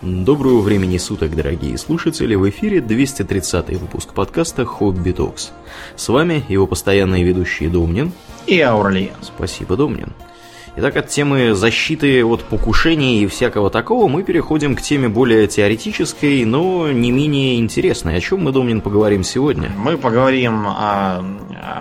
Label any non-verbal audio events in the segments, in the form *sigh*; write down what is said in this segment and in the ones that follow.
Доброго времени суток, дорогие слушатели! В эфире 230 выпуск подкаста «Хобби Токс». С вами его постоянные ведущие Домнин и Аурлиен. Спасибо, Домнин. Итак, от темы защиты от покушений и всякого такого мы переходим к теме более теоретической, но не менее интересной. О чем мы, Домнин, поговорим сегодня? Мы поговорим о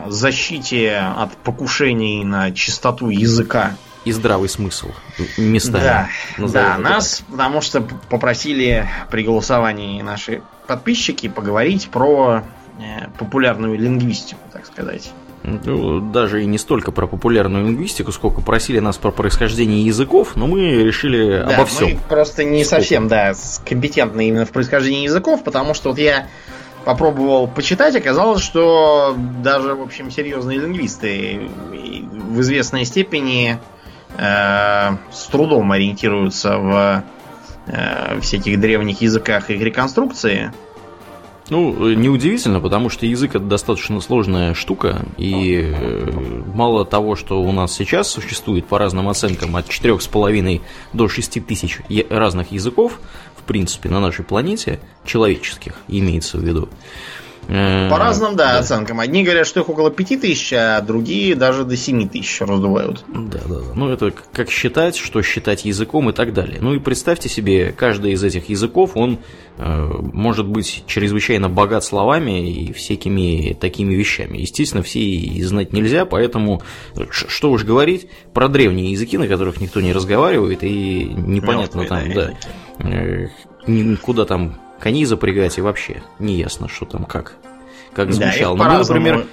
защите от покушений на чистоту языка и здравый смысл местами. Да, да нас, потому что попросили при голосовании наши подписчики поговорить про э, популярную лингвистику, так сказать. Ну, даже и не столько про популярную лингвистику, сколько просили нас про происхождение языков, но мы решили да, обо всем. Мы просто не сколько. совсем, да, компетентны именно в происхождении языков, потому что вот я попробовал почитать, оказалось, что даже, в общем, серьезные лингвисты в известной степени э, с трудом ориентируются в э, всяких древних языках их реконструкции. Ну, неудивительно, потому что язык это достаточно сложная штука, и э, мало того, что у нас сейчас существует по разным оценкам от 4,5 до 6 тысяч разных языков, в принципе, на нашей планете, человеческих, имеется в виду, Э, По разным, да, да, оценкам. Одни говорят, что их около 5000, а другие даже до 7000 раздувают. Да, да, да. Ну, это как считать, что считать языком и так далее. Ну и представьте себе, каждый из этих языков, он э, может быть чрезвычайно богат словами и всякими такими вещами. Естественно, все и знать нельзя, поэтому, что уж говорить, про древние языки, на которых никто не разговаривает, и непонятно Мертвые, там, да, э, куда там коней запрягать и вообще не ясно, что там как как звучало. Да, Но мы, например,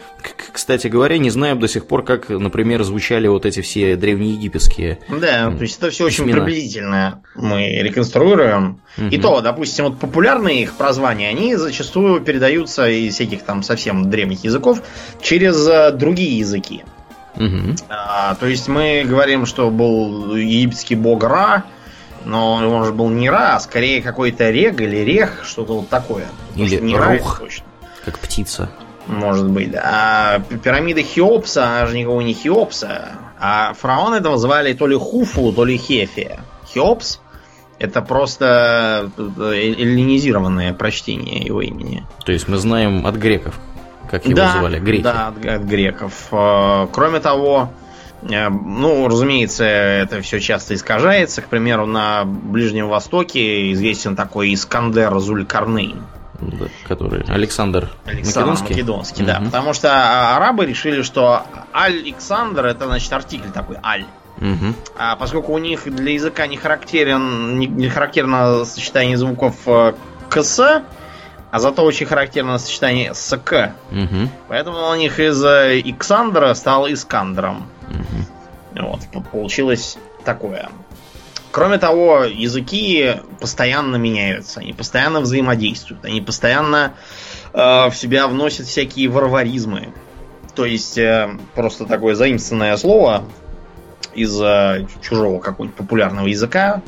кстати говоря, не знаем до сих пор, как, например, звучали вот эти все древнеегипетские. Да, то есть это все очень письмена. приблизительно мы реконструируем. Угу. И то, допустим, вот популярные их прозвания, они зачастую передаются из всяких там совсем древних языков через э, другие языки. Угу. А, то есть мы говорим, что был египетский бог Ра, но он же был не Ра, а скорее какой-то Рег или Рех, что-то вот такое. Или не Рух, Ра, точно. как птица. Может быть, да. А пирамида Хеопса, она же никого не Хеопса. А фараон этого звали то ли Хуфу, то ли Хефия. Хеопс это просто э, эллинизированное прочтение его имени. То есть мы знаем от греков, как его да, звали, греки. Да, от, от греков. Э, кроме того, Э, ну, разумеется, это все часто искажается. К примеру, на Ближнем Востоке известен такой Искандер Зулькарнейн. Да, который Александр, Александр Македонский. Македонский, угу. да. Потому что а, арабы решили, что Александр это значит артикль такой Аль. Угу. А поскольку у них для языка не характерен, не, не характерно сочетание звуков э, КС, а зато очень характерно сочетание СК. Угу. Поэтому у них из э, Иксандра стал Искандром. Угу. Вот, получилось такое. Кроме того, языки постоянно меняются, они постоянно взаимодействуют, они постоянно э, в себя вносят всякие варваризмы. То есть э, просто такое заимствованное слово из э, чужого какого-нибудь популярного языка.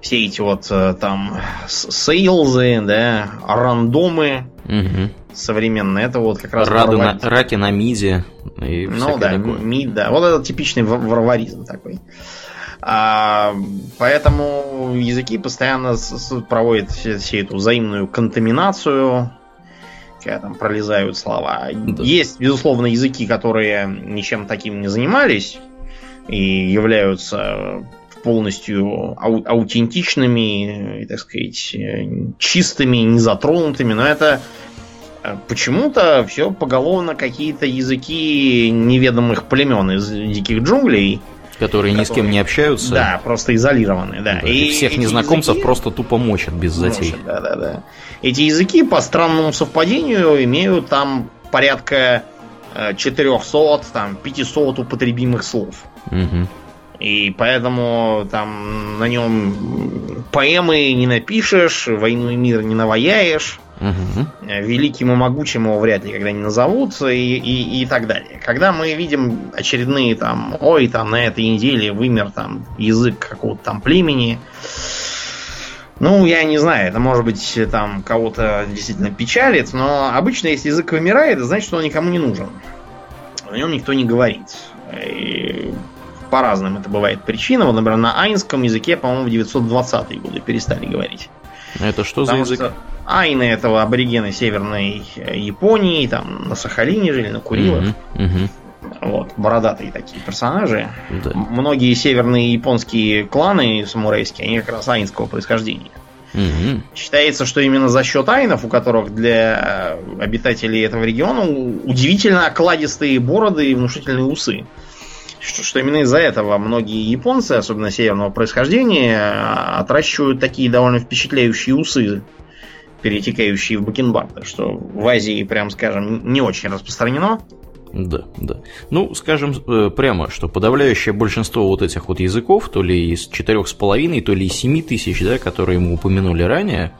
Все эти вот э, там сейлзы, да, рандомы, угу современные. Это вот как раз Рады на, раки на миде и Ну да, такое. мид, да. Вот это типичный варваризм такой. А, поэтому языки постоянно проводят все эту взаимную контаминацию, когда там пролезают слова. Да. Есть, безусловно, языки, которые ничем таким не занимались и являются полностью ау- аутентичными, так сказать, чистыми, незатронутыми, но это Э, почему-то все поголовно какие-то языки неведомых племен из диких джунглей. Которые, которые ни с кем не общаются. Да, просто изолированы, да. да и всех незнакомцев языки... просто тупо мочат без затей. Мочат, да, да, да. Эти языки, по странному совпадению, имеют там порядка 400, э, там, 500 употребимых слов. Угу. И поэтому там на нем поэмы не напишешь, войну и мир не наваяешь. Угу. Великим и могучим его вряд ли когда не назовут и, и, и так далее. Когда мы видим очередные там, ой, там на этой неделе вымер там язык какого-то там племени, ну, я не знаю, это может быть там кого-то действительно печалит, но обычно, если язык вымирает, значит, что он никому не нужен. О нем никто не говорит. И по разным это бывает причинам. Вот, например, на айнском языке, по-моему, в 920-е годы перестали говорить. Это что Потому за язык? Что айны этого аборигены Северной Японии, там на Сахалине жили, на Курилах. Угу, угу. Вот, бородатые такие персонажи. Да. Многие северные японские кланы самурайские, они как раз айнского происхождения. Угу. Считается, что именно за счет айнов, у которых для обитателей этого региона удивительно окладистые бороды и внушительные усы. Что, что именно из-за этого многие японцы, особенно северного происхождения, отращивают такие довольно впечатляющие усы, перетекающие в бакенбарды, что в Азии, прям скажем, не очень распространено. Да, да. Ну, скажем э, прямо, что подавляющее большинство вот этих вот языков, то ли из четырех с половиной, то ли из семи тысяч, да, которые мы упомянули ранее,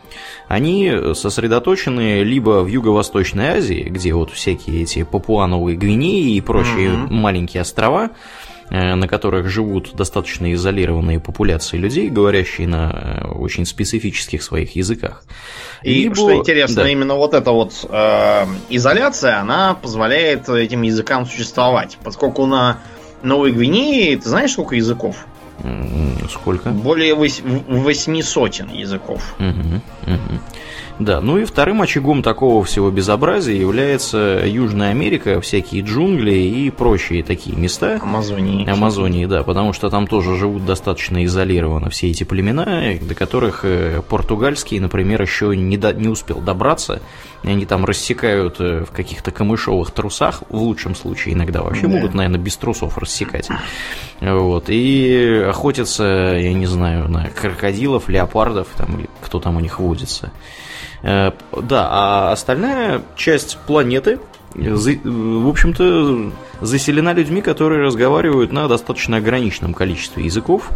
они сосредоточены либо в Юго-Восточной Азии, где вот всякие эти Папуановые Гвинеи и прочие mm-hmm. маленькие острова, Э, на которых живут достаточно изолированные популяции людей, говорящие на э, очень специфических своих языках. И Либо... что интересно, да. именно вот эта вот э, изоляция, она позволяет этим языкам существовать, поскольку на Новой Гвинее, ты знаешь, сколько языков? Сколько? Более восьми сотен языков. Угу, угу. Да, ну и вторым очагом такого всего безобразия является Южная Америка, всякие джунгли и прочие такие места. Амазонии. Амазонии, да, потому что там тоже живут достаточно изолированно все эти племена, до которых э, португальский, например, еще не, до, не успел добраться. И они там рассекают э, в каких-то камышовых трусах, в лучшем случае иногда вообще да. могут, наверное, без трусов рассекать. Вот, и охотятся, я не знаю, на крокодилов, леопардов, там, кто там у них водится. Э, да, а остальная часть планеты, в общем-то, заселена людьми, которые разговаривают на достаточно ограниченном количестве языков.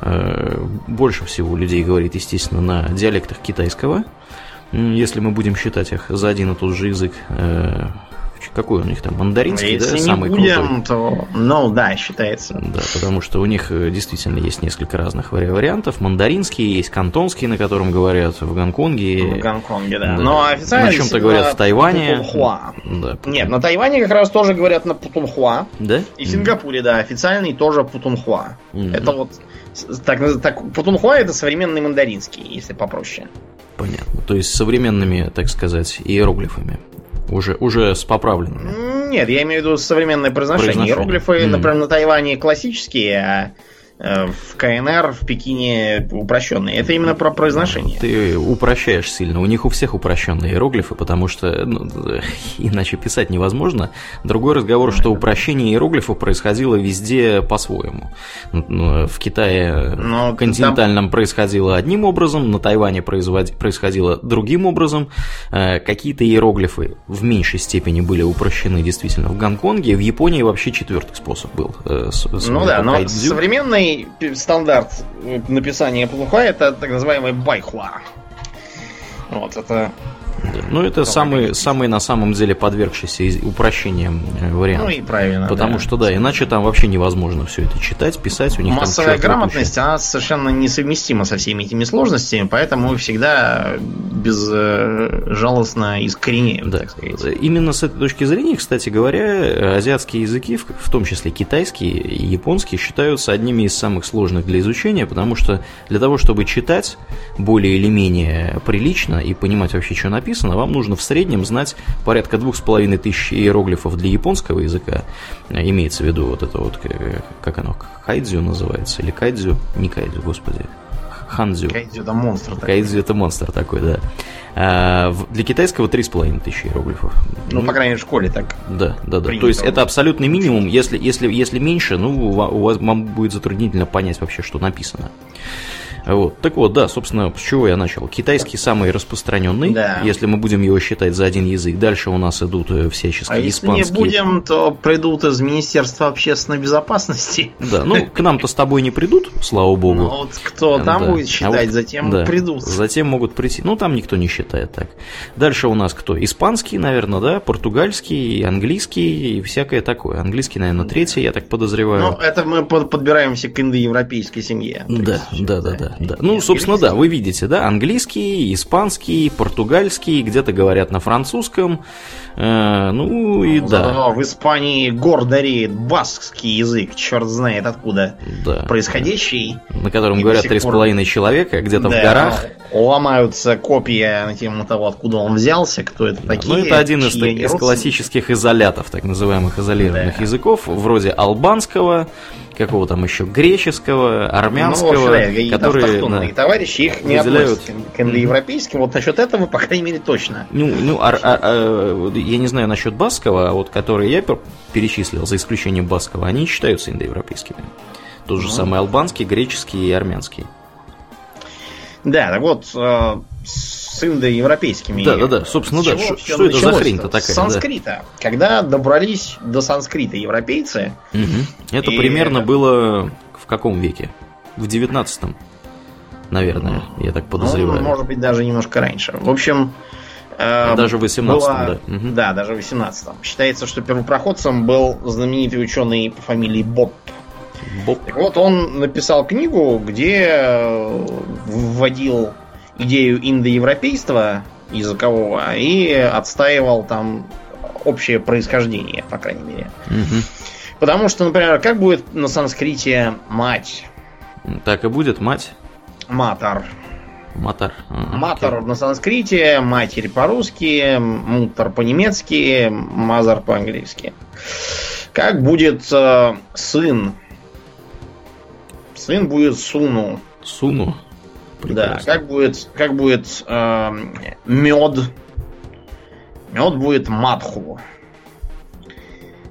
Э, больше всего людей говорит, естественно, на диалектах китайского. Если мы будем считать их за один и тот же язык, э, какой у них там, мандаринский, Если да, самый будем, крутой? то, ну да, считается. Да, потому что у них э, действительно есть несколько разных вариантов. Мандаринский, есть кантонский, на котором говорят в Гонконге. В Гонконге, да. да. Но официально... На чем-то говорят в Тайване. Путунхуа. Да, Нет, на Тайване как раз тоже говорят на Путунхуа. Да? И в Сингапуре, да, официальный тоже Путунхуа. Mm-hmm. Это вот... Так, так, Путунхуа это современный мандаринский, если попроще. Понятно. То есть современными, так сказать, иероглифами. Уже, уже с поправленными. Нет, я имею в виду современное произношение. Иероглифы, mm. например, на Тайване классические, а в КНР, в Пекине упрощенные. Это именно про произношение. Ты упрощаешь сильно. У них у всех упрощенные иероглифы, потому что ну, *laughs* иначе писать невозможно. Другой разговор, что упрощение иероглифов происходило везде по-своему. Ну, в Китае Но континентальном там... происходило одним образом, на Тайване происходило другим образом. Э, какие-то иероглифы в меньшей степени были упрощены действительно в Гонконге. В Японии вообще четвертый способ был. Э, ну да, но современный Стандарт написания путунхуа это так называемый байхуа. Вот, это ну, это самый, самый на самом деле подвергшийся упрощением э, вариант. Ну и правильно. Потому да. что да, иначе там вообще невозможно все это читать, писать. У них Массовая грамотность, она совершенно несовместима со всеми этими сложностями, поэтому мы всегда безжалостно искореняем, да. так сказать. Именно с этой точки зрения, кстати говоря, азиатские языки, в том числе китайский и японский, считаются одними из самых сложных для изучения, потому что для того, чтобы читать более или менее прилично и понимать вообще, что написано, написано, вам нужно в среднем знать порядка двух с половиной тысяч иероглифов для японского языка. Имеется в виду вот это вот, как оно, хайдзю называется, или кайдзю, не кайдзю, господи, ханзю. Кайдзю это монстр такой. Кайдзю это монстр такой, да. А, для китайского три с половиной тысячи иероглифов. Ну, ну, по крайней мере, в школе так. Да, да, да. То есть это абсолютный минимум. Если, если, если меньше, ну, у вас вам будет затруднительно понять вообще, что написано. Вот. Так вот, да, собственно, с чего я начал. Китайский самый распространенный, да. если мы будем его считать за один язык. Дальше у нас идут э, всяческие а испанские. если не будем, то придут из Министерства общественной безопасности. Да, ну, к нам-то с тобой не придут, слава богу. Ну, вот кто там да. будет будет считать, а вот, затем да, придут. Затем могут прийти. Ну, там никто не считает так. Дальше у нас кто? Испанский, наверное, да? Португальский, английский и всякое такое. Английский, наверное, третий, я так подозреваю. Ну, это мы подбираемся к индоевропейской семье. Да, да, да, да, да. Ну, собственно, да, вы видите, да, английский, испанский, португальский, где-то говорят на французском. Э, ну и да. В Испании гордо реет баскский язык, черт знает откуда да. происходящий. На котором говорят три с половиной человека, где-то да, в горах. Ломаются копья на тему того, откуда он взялся, кто это такие. Ну, это один из, из классических изолятов, так называемых изолированных да. языков, вроде албанского, какого там еще греческого, армянского, ну, общем, да, которые на, товарищи их не выделяют... к индоевропейским. Вот насчет этого, по крайней мере, точно. Ну, ну а, а, а, я не знаю насчет баскова, а вот которые я перечислил, за исключением баскова, они считаются индоевропейскими. Тот же ну. самый албанский, греческий и армянский. Да, так вот, э, с индоевропейскими. Да, да, да. Собственно, да. Что, что это за хрень-то такая? С санскрита. Да. Когда добрались до санскрита европейцы. Угу. Это и... примерно было в каком веке? В девятнадцатом, наверное, я так подозреваю. Ну, может быть, даже немножко раньше. В общем, э, даже в 18 была... да. Угу. Да, даже в 18 Считается, что первопроходцем был знаменитый ученый по фамилии Боб. Боб. Так вот, он написал книгу, где э, вводил идею индоевропейства языкового и отстаивал там общее происхождение, по крайней мере. Угу. Потому что, например, как будет на санскрите мать? Так и будет мать. Матар. Матар. А, Матар на санскрите, матерь по-русски, мутар по-немецки, мазар по-английски. Как будет э, сын? Сын будет суну. Суну? Прекрасно. Да, как будет, как будет э, мед. Мед будет матху.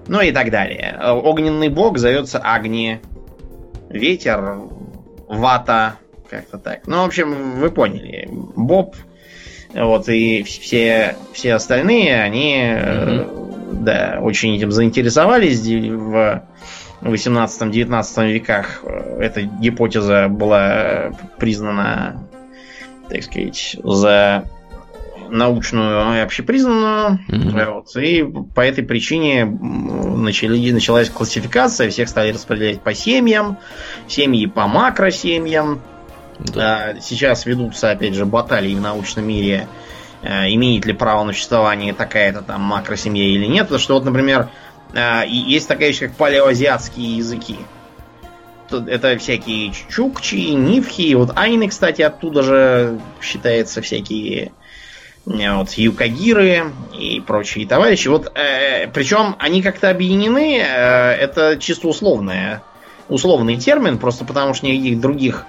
Ну и так далее. Огненный бог зовется Агни. Ветер, вата, как-то так. Ну, в общем, вы поняли. Боб, вот, и все, все остальные, они, mm-hmm. да, очень этим заинтересовались в 18-19 веках э, эта гипотеза была признана, так сказать, за научную и общепризнанную. Mm-hmm. Вот, и по этой причине начали, началась классификация, всех стали распределять по семьям, семьи по макросемьям. Да. Сейчас ведутся, опять же, баталии в научном мире, э, имеет ли право на существование такая-то там макросемья или нет. Потому что вот, например, а, есть такая вещь, как палеоазиатские языки. Это всякие чукчи, нивхи. Вот айны, кстати, оттуда же считается всякие э, вот юкагиры и прочие товарищи. Вот, э, причем они как-то объединены. Э, это чисто условное, условный термин, просто потому что никаких других,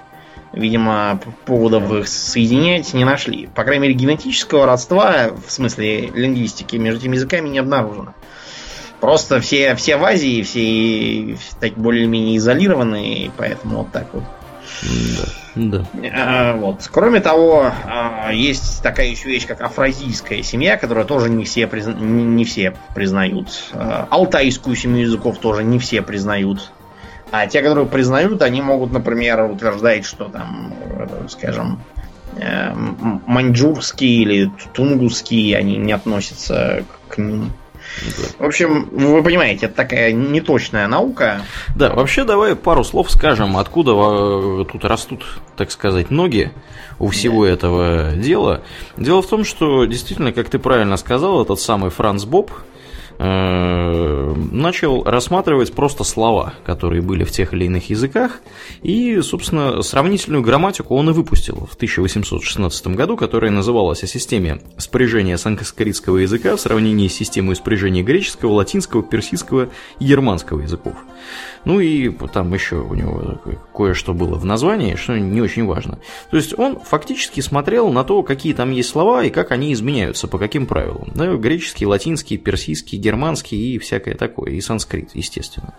видимо, поводов их соединять не нашли. По крайней мере, генетического родства в смысле лингвистики между этими языками не обнаружено. Просто все, все в Азии, все так более-менее изолированные, поэтому вот так вот. Да. да. Вот. Кроме того, а, есть такая еще вещь, как афразийская семья, которую тоже не все, призна... не все признают. А, алтайскую семью языков тоже не все признают. А те, которые признают, они могут, например, утверждать, что там, скажем, э, маньчжурские или тунгусские, они не относятся к ним. В общем, вы понимаете, это такая неточная наука. Да, вообще давай пару слов скажем, откуда э, тут растут, так сказать, ноги у всего да. этого дела. Дело в том, что действительно, как ты правильно сказал, этот самый Франц Боб, начал рассматривать просто слова, которые были в тех или иных языках, и, собственно, сравнительную грамматику он и выпустил в 1816 году, которая называлась о системе спряжения санскритского языка в сравнении с системой спряжения греческого, латинского, персидского и германского языков. Ну и там еще у него кое-что было в названии, что не очень важно. То есть он фактически смотрел на то, какие там есть слова и как они изменяются, по каким правилам. Да, греческий, латинский, персидский, германский и всякое такое, и санскрит, естественно.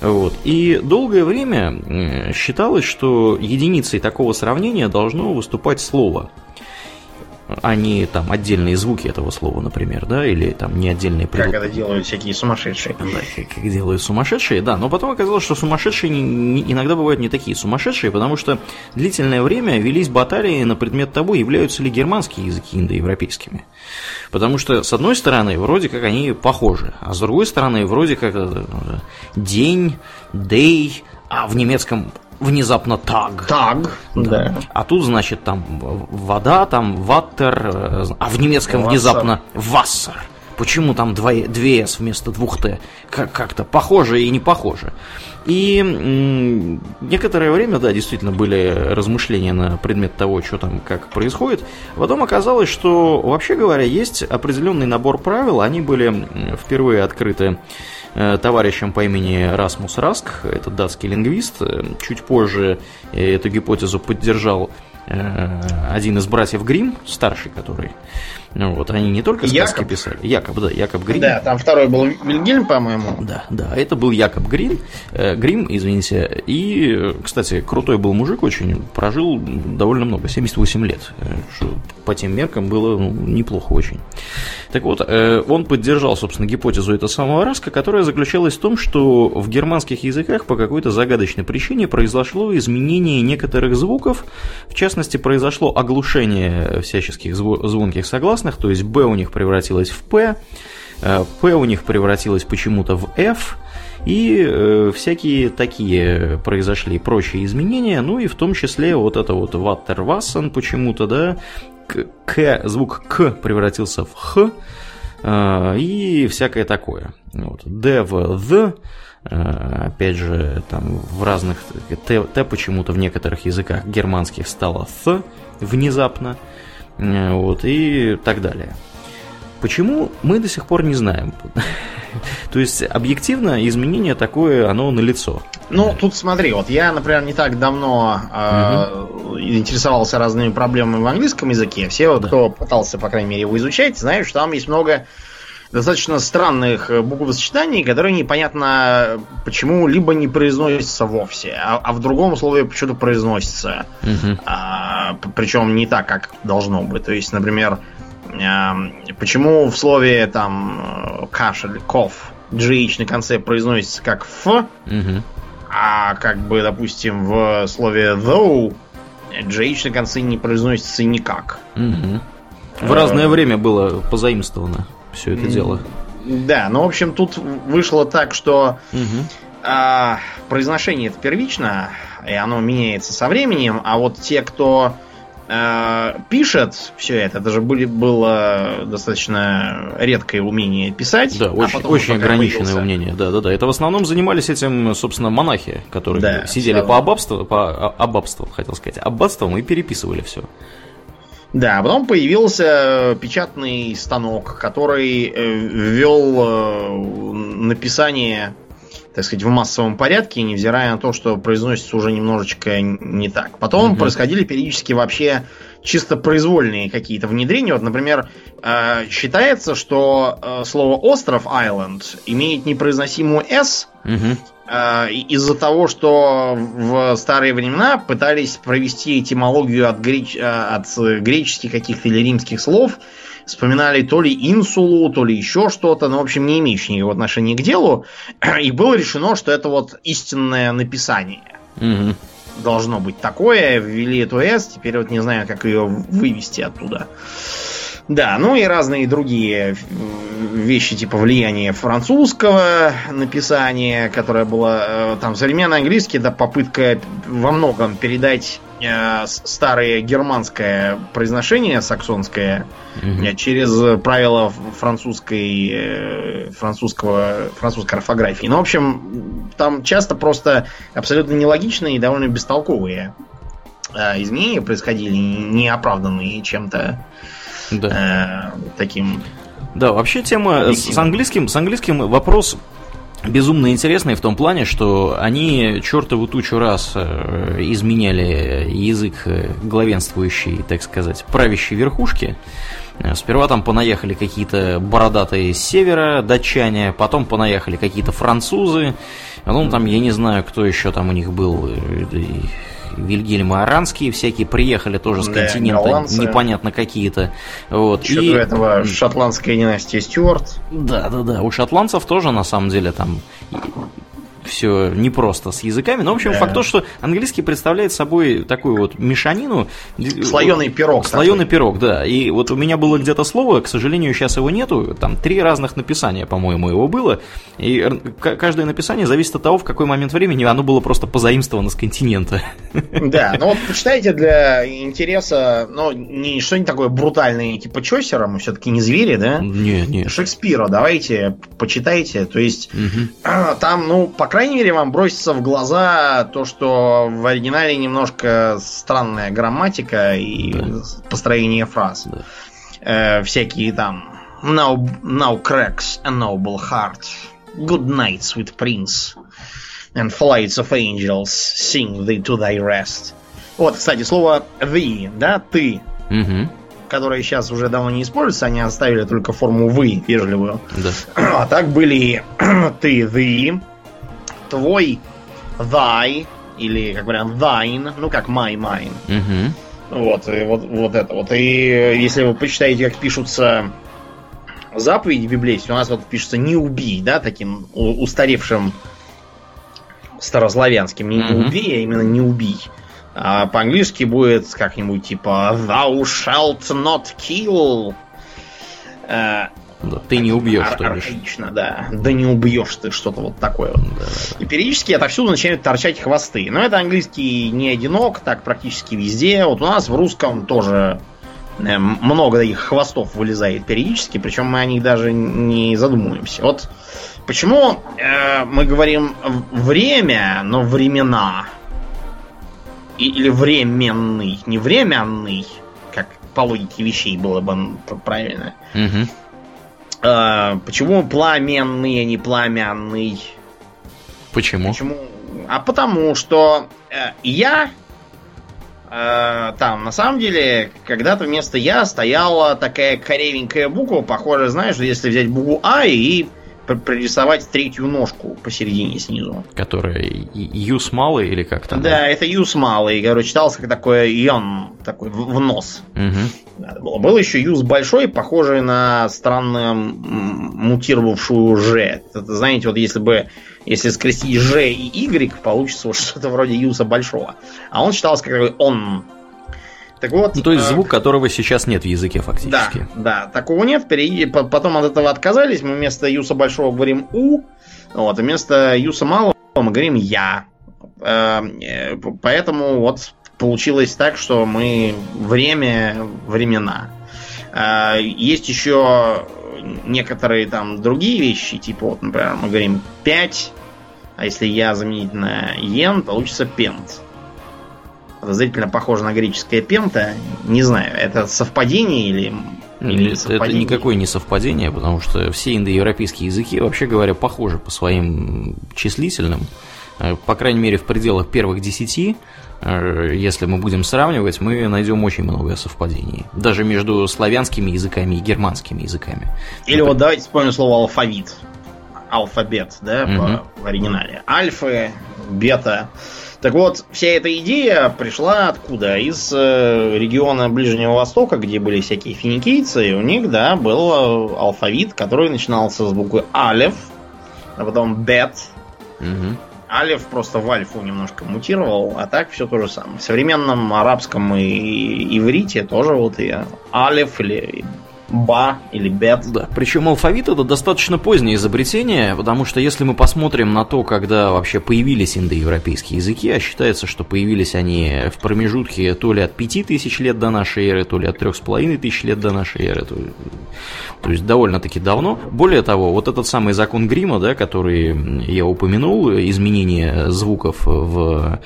Вот. И долгое время считалось, что единицей такого сравнения должно выступать слово. А не там отдельные звуки этого слова, например, да, или там не отдельные предлоги. Как это делают всякие сумасшедшие. Да, как, как делают сумасшедшие, да. Но потом оказалось, что сумасшедшие не, не, иногда бывают не такие сумасшедшие, потому что длительное время велись баталии на предмет того, являются ли германские языки индоевропейскими. Потому что, с одной стороны, вроде как они похожи, а с другой стороны, вроде как э, день, day, а в немецком внезапно таг. Таг, да. да. А тут, значит, там вода, там ваттер, э, а в немецком Вассер. внезапно вассер. Почему там 2, 2С вместо 2Т? Как- как-то похоже и не похоже. И м- некоторое время, да, действительно были размышления на предмет того, что там, как происходит. Потом оказалось, что, вообще говоря, есть определенный набор правил. Они были впервые открыты товарищем по имени Расмус Раск, это датский лингвист. Э, чуть позже э, эту гипотезу поддержал один из братьев Грим, старший который. Ну вот, они не только сказки Якоб. писали. Якоб, да, Якоб Грин. Да, там второй был Вильгельм, по-моему. Да, да, это был Якоб Грин, э, Грим, извините. И, кстати, крутой был мужик очень, прожил довольно много, 78 лет, э, что по тем меркам было ну, неплохо очень. Так вот, э, он поддержал, собственно, гипотезу этого самого Раска, которая заключалась в том, что в германских языках по какой-то загадочной причине произошло изменение некоторых звуков, в частности, произошло оглушение всяческих звонких согласных, то есть B у них превратилось в P, э, P у них превратилось почему-то в F, и э, всякие такие произошли прочие изменения, ну и в том числе вот это вот Ваттервассен почему-то, да, К, звук К превратился в Х, э, и всякое такое. Вот. D в The, э, опять же, там в разных, Т, Т почему-то в некоторых языках германских стало Th внезапно, Э, вот, и так далее. Почему, мы до сих пор не знаем. *laughs* То есть, объективно, изменение такое, оно налицо. Ну, тут смотри, вот я, например, не так давно э, интересовался разными проблемами в английском языке. Все, вот, да. кто пытался, по крайней мере, его изучать, знают, что там есть много достаточно странных буквосочетаний, которые непонятно почему либо не произносятся вовсе, а, а в другом слове почему-то произносятся. Угу. А, причем не так, как должно быть. То есть, например, почему в слове там кашель, ков, GH на конце произносится как Ф, угу. а как бы, допустим, в слове though GH на конце не произносится никак. Угу. В разное время было позаимствовано все это дело. Да, ну, в общем, тут вышло так, что угу. а, произношение это первично, и оно меняется со временем, а вот те, кто пишет все это, даже были, было достаточно редкое умение писать. Да, а очень, очень ограниченное появился... умение. Да, да, да. Это в основном занимались этим, собственно, монахи, которые да, сидели по аббатству, по а, аббатству, хотел сказать, аббатством и переписывали все. Да, потом появился печатный станок, который э, ввел э, написание, так сказать, в массовом порядке, невзирая на то, что произносится уже немножечко не так. Потом угу. происходили периодически вообще чисто произвольные какие-то внедрения. Вот, например, э, считается, что слово остров Island имеет непроизносимую S, угу. Э, из-за того, что в старые времена пытались провести этимологию от, греч... Э, от греческих каких-то или римских слов, вспоминали то ли инсулу, то ли еще что-то, но, в общем, не имеющие никакого отношения к делу, *clears throat* и было решено, что это вот истинное написание. Угу. Должно быть такое, ввели эту S, теперь вот не знаю, как ее вывести оттуда. Да, ну и разные другие вещи, типа влияния французского написания, которое было э, там современный английский, да, попытка во многом передать старое германское произношение саксонское mm-hmm. через правила французской э, французского французской орфографии. Ну, в общем, там часто просто абсолютно нелогичные и довольно бестолковые э, изменения происходили, неоправданные чем-то да. э, таким. Да, вообще тема с английским, с английским вопрос безумно интересный в том плане, что они чертову тучу раз э, изменяли язык э, главенствующей, так сказать, правящей верхушки. Э, сперва там понаехали какие-то бородатые с севера, датчане, потом понаехали какие-то французы, потом там, я не знаю, кто еще там у них был, Вильгельмы Аранские всякие приехали тоже с да, континента, голландцы. непонятно какие-то. Вот. Еще и... до этого шотландская династия Стюарт. Да, да, да. У шотландцев тоже на самом деле там все непросто с языками. Но, в общем, да. факт то, что английский представляет собой такую вот мешанину. Слоеный пирог. Слоеный такой. пирог, да. И вот у меня было где-то слово, к сожалению, сейчас его нету. Там три разных написания, по-моему, его было. И каждое написание зависит от того, в какой момент времени оно было просто позаимствовано с континента. Да, ну вот *laughs* почитайте для интереса, ну, не что-нибудь такое брутальное, типа Чосера, мы все-таки не звери, да? Не, не. Шекспира, давайте почитайте. То есть угу. там, ну, по крайней мере, вам бросится в глаза то, что в оригинале немножко странная грамматика и да. построение фраз. Да. Э, всякие там now, now cracks a noble heart. Good night, sweet prince. And flights of angels sing thee to thy rest. Вот, кстати, слово thee, да, ты. Угу которые сейчас уже давно не используются, они оставили только форму вы вежливую. Да. А так были *clears throat* ты, the, твой, thy, или, как вариант, thine, ну, как my, mine. Угу. Вот, и вот, вот это вот. И если вы почитаете, как пишутся заповеди библейские, у нас вот пишется «не убий», да, таким устаревшим старославянским. Не, не убей, а именно «не убий». А по-английски будет как-нибудь типа «thou shalt not kill». Да, ты не убьешь, что ли. Отлично, да. Да не убьешь ты, что-то вот такое вот. Да, да. И периодически отовсюду начинают торчать хвосты. Но это английский не одинок, так практически везде. Вот у нас в русском тоже э, много таких хвостов вылезает периодически, причем мы о них даже не задумываемся. Вот почему э, мы говорим время, но времена. И, или временный, не временный, как по логике вещей было бы правильно. Угу. А, почему пламенный, а не пламянный? Почему? Почему? А потому что э, я э, там, на самом деле, когда-то вместо я стояла такая коревенькая буква, похожая, знаешь, если взять букву А и прорисовать третью ножку посередине снизу. Которая юс малый или как там? Да, это юс малый. Короче, читался как такое йон, такой в, в нос. Угу. было. Был еще юс большой, похожий на странную мутировавшую Ж. Это, знаете, вот если бы если скрестить Ж и Y, получится вот *laughs* что-то вроде юса большого. А он читался как он так вот, ну, то есть э, звук, которого сейчас нет в языке фактически. Да, да, такого нет. Потом от этого отказались. Мы вместо юса большого говорим у, вот, а вместо юса малого мы говорим я. Э, э, поэтому вот получилось так, что мы время, времена. Есть еще некоторые там другие вещи, типа вот, например, мы говорим 5, а если я заменить на йен, получится пент подозрительно похоже на греческое пента. Не знаю, это совпадение или или это никакое не совпадение, потому что все индоевропейские языки, вообще говоря, похожи по своим числительным. Э, по крайней мере, в пределах первых десяти, э, если мы будем сравнивать, мы найдем очень много совпадений. Даже между славянскими языками и германскими языками. Или Например... вот давайте вспомним слово алфавит. Алфабет, да, угу. в оригинале. Альфы, бета. Так вот, вся эта идея пришла откуда? Из э, региона Ближнего Востока, где были всякие финикийцы, и у них, да, был алфавит, который начинался с буквы Алев, а потом Бет. Угу. Алев просто в альфу немножко мутировал, а так все то же самое. В современном арабском и иврите тоже вот и Алев или ба или бет. Да, причем алфавит это достаточно позднее изобретение, потому что если мы посмотрим на то, когда вообще появились индоевропейские языки, а считается, что появились они в промежутке то ли от 5000 лет до нашей эры, то ли от 3500 лет до нашей эры, то, то есть довольно-таки давно. Более того, вот этот самый закон Грима, да, который я упомянул, изменение звуков в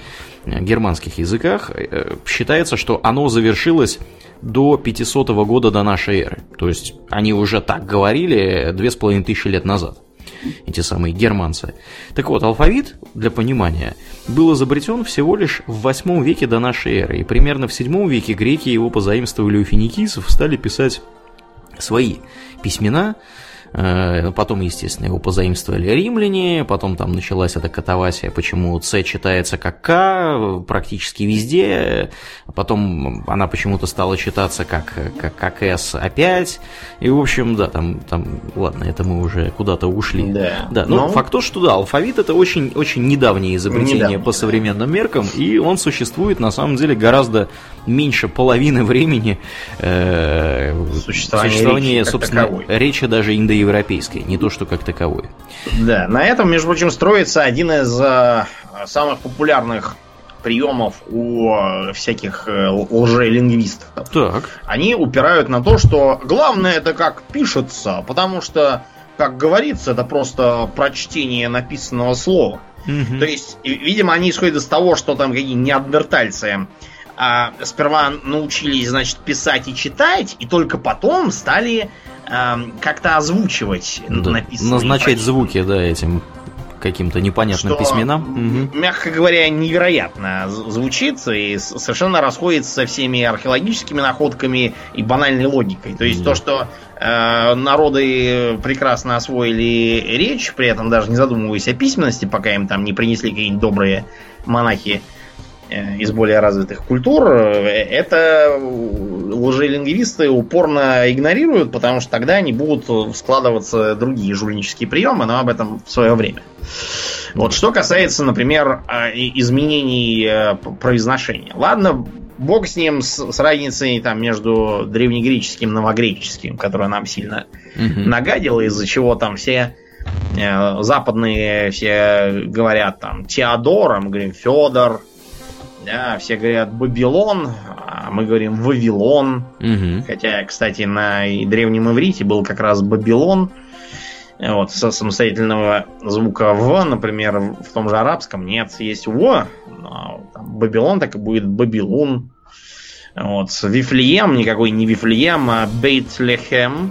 германских языках, э, считается, что оно завершилось до 500 года до нашей эры. То есть они уже так говорили две с половиной тысячи лет назад, эти самые германцы. Так вот, алфавит, для понимания, был изобретен всего лишь в 8 веке до нашей эры, и примерно в 7 веке греки его позаимствовали у финикийцев, стали писать свои письмена, потом, естественно, его позаимствовали римляне, потом там началась эта катавасия, почему С читается как К практически везде, потом она почему-то стала читаться как, как, как С опять, и, в общем, да, там, там, ладно, это мы уже куда-то ушли. Да. да но, но факт то, что да, алфавит это очень, очень недавнее изобретение недавнее, по современным меркам, и он существует на самом деле гораздо меньше половины времени э, существования, существования речи собственно, таковой. речи даже индоевропейской, не то что как таковой. Да, на этом, между прочим, строится один из э, самых популярных приемов у всяких э, лжелингвистов. Так. Они упирают на то, что главное это как пишется, потому что, как говорится, это просто прочтение написанного слова. Угу. То есть, видимо, они исходят из того, что там какие неандертальцы а, сперва научились, значит, писать и читать, и только потом стали а, как-то озвучивать да, написанные Назначать прочтения. звуки, да, этим каким-то непонятным что, письменам. Угу. Мягко говоря, невероятно звучит и совершенно расходится со всеми археологическими находками и банальной логикой. То есть да. то, что э, народы прекрасно освоили речь, при этом даже не задумываясь о письменности, пока им там не принесли какие-нибудь добрые монахи Э, из более развитых культур, э, это лжелингвисты упорно игнорируют, потому что тогда они будут складываться другие жульнические приемы, но об этом в свое время. Вот что касается, например, э, изменений произношения. Ладно, бог с ним, с, с разницей там между древнегреческим и новогреческим, которая нам сильно угу. нагадила, из-за чего там все западные все говорят там Теодор, мы говорим Федор, да, все говорят Бабилон, а мы говорим Вавилон. Угу. Хотя, кстати, на древнем иврите был как раз Бабилон. Вот, со самостоятельного звука В, например, в том же арабском нет, есть В, но там, Бабилон так и будет Бабилун. Вот, Вифлеем никакой не Вифлеем, а Бейтлехем.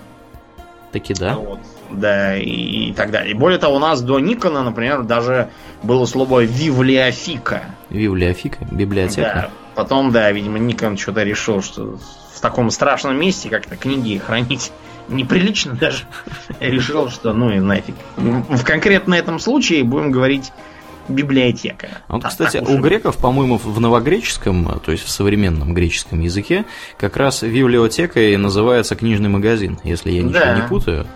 Таки да. Вот, да, и, и так далее. Более того, у нас до Никона, например, даже было слово Вивлеофика. Вивлеофика? Библиотека? Да. Потом, да, видимо, Никон что-то решил, что в таком страшном месте как-то книги хранить неприлично даже. *laughs* Решил, что ну и нафиг. В конкретно этом случае будем говорить библиотека. А вот, кстати, у греков, по-моему, в новогреческом, то есть в современном греческом языке, как раз библиотекой называется книжный магазин, если я ничего да. не путаю.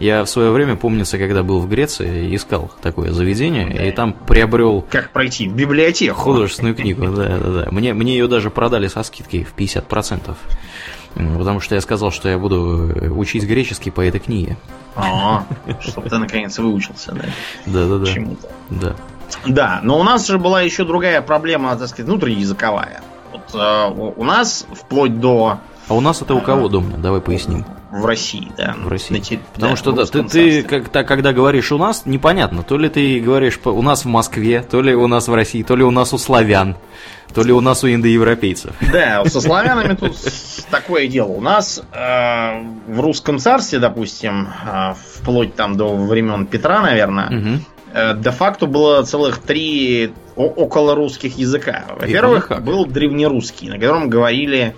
Я в свое время, помнится, когда был в Греции, искал такое заведение, да. и там приобрел... Как пройти? Библиотеку. Художественную книгу, да, да, да. Мне, мне ее даже продали со скидкой в 50%. Потому что я сказал, что я буду учить греческий по этой книге. А, чтобы ты наконец выучился, да? Да, да, да. Чему-то. Да. Да, но у нас же была еще другая проблема, так сказать, внутриязыковая. Вот э, у нас вплоть до. А у нас это у кого, дома? Давай поясним в России, да. В России. На. Потому да, что да, ты, ты как-то, когда говоришь у нас, непонятно, то ли ты говоришь у нас в Москве, то ли у нас в России, то ли у нас у славян, то ли у нас у индоевропейцев. *laughs* Да, со славянами тут такое дело. У нас э, в русском царстве, допустим, э, вплоть там до времен Петра, наверное, угу. э, де-факто было целых три около русских языка. Во-первых, был древнерусский, на котором говорили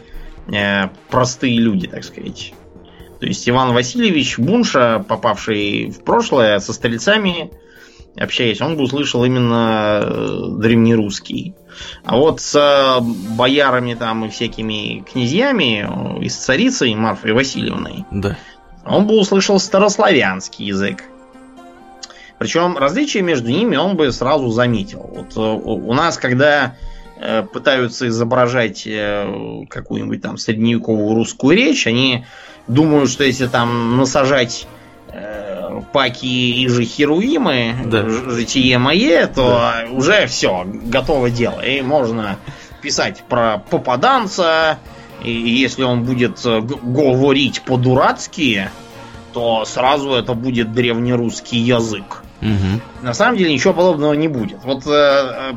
э, простые люди, так сказать. То есть Иван Васильевич Бунша, попавший в прошлое со стрельцами, общаясь, он бы услышал именно э, древнерусский. А вот с э, боярами там и всякими князьями, э, и с царицей Марфой Васильевной, да. он бы услышал старославянский язык. Причем различия между ними он бы сразу заметил. Вот у нас, когда пытаются изображать какую-нибудь там средневековую русскую речь, они думаю, что если там насажать э, паки и же херуимы, да. житие мое, то да. уже все, готово дело. И можно писать про попаданца, и если он будет э, говорить по-дурацки, то сразу это будет древнерусский язык. Угу. На самом деле ничего подобного не будет. Вот э,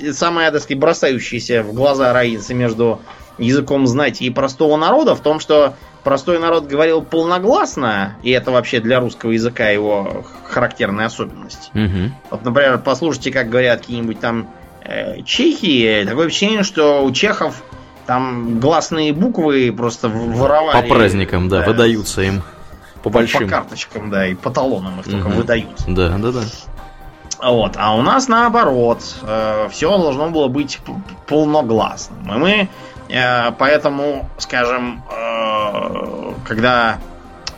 э, самая, так сказать, бросающаяся в глаза разница между языком знать и простого народа в том, что простой народ говорил полногласно, и это вообще для русского языка его характерная особенность. Угу. Вот, например, послушайте, как говорят какие-нибудь там э, чехи, такое ощущение, что у чехов там гласные буквы просто воровали. По праздникам, да, да выдаются им. по большим. По карточкам, да, и по талонам их угу. только выдают. Да, да, да. Вот. А у нас наоборот, э, все должно было быть полногласным. И мы э, поэтому, скажем, э, когда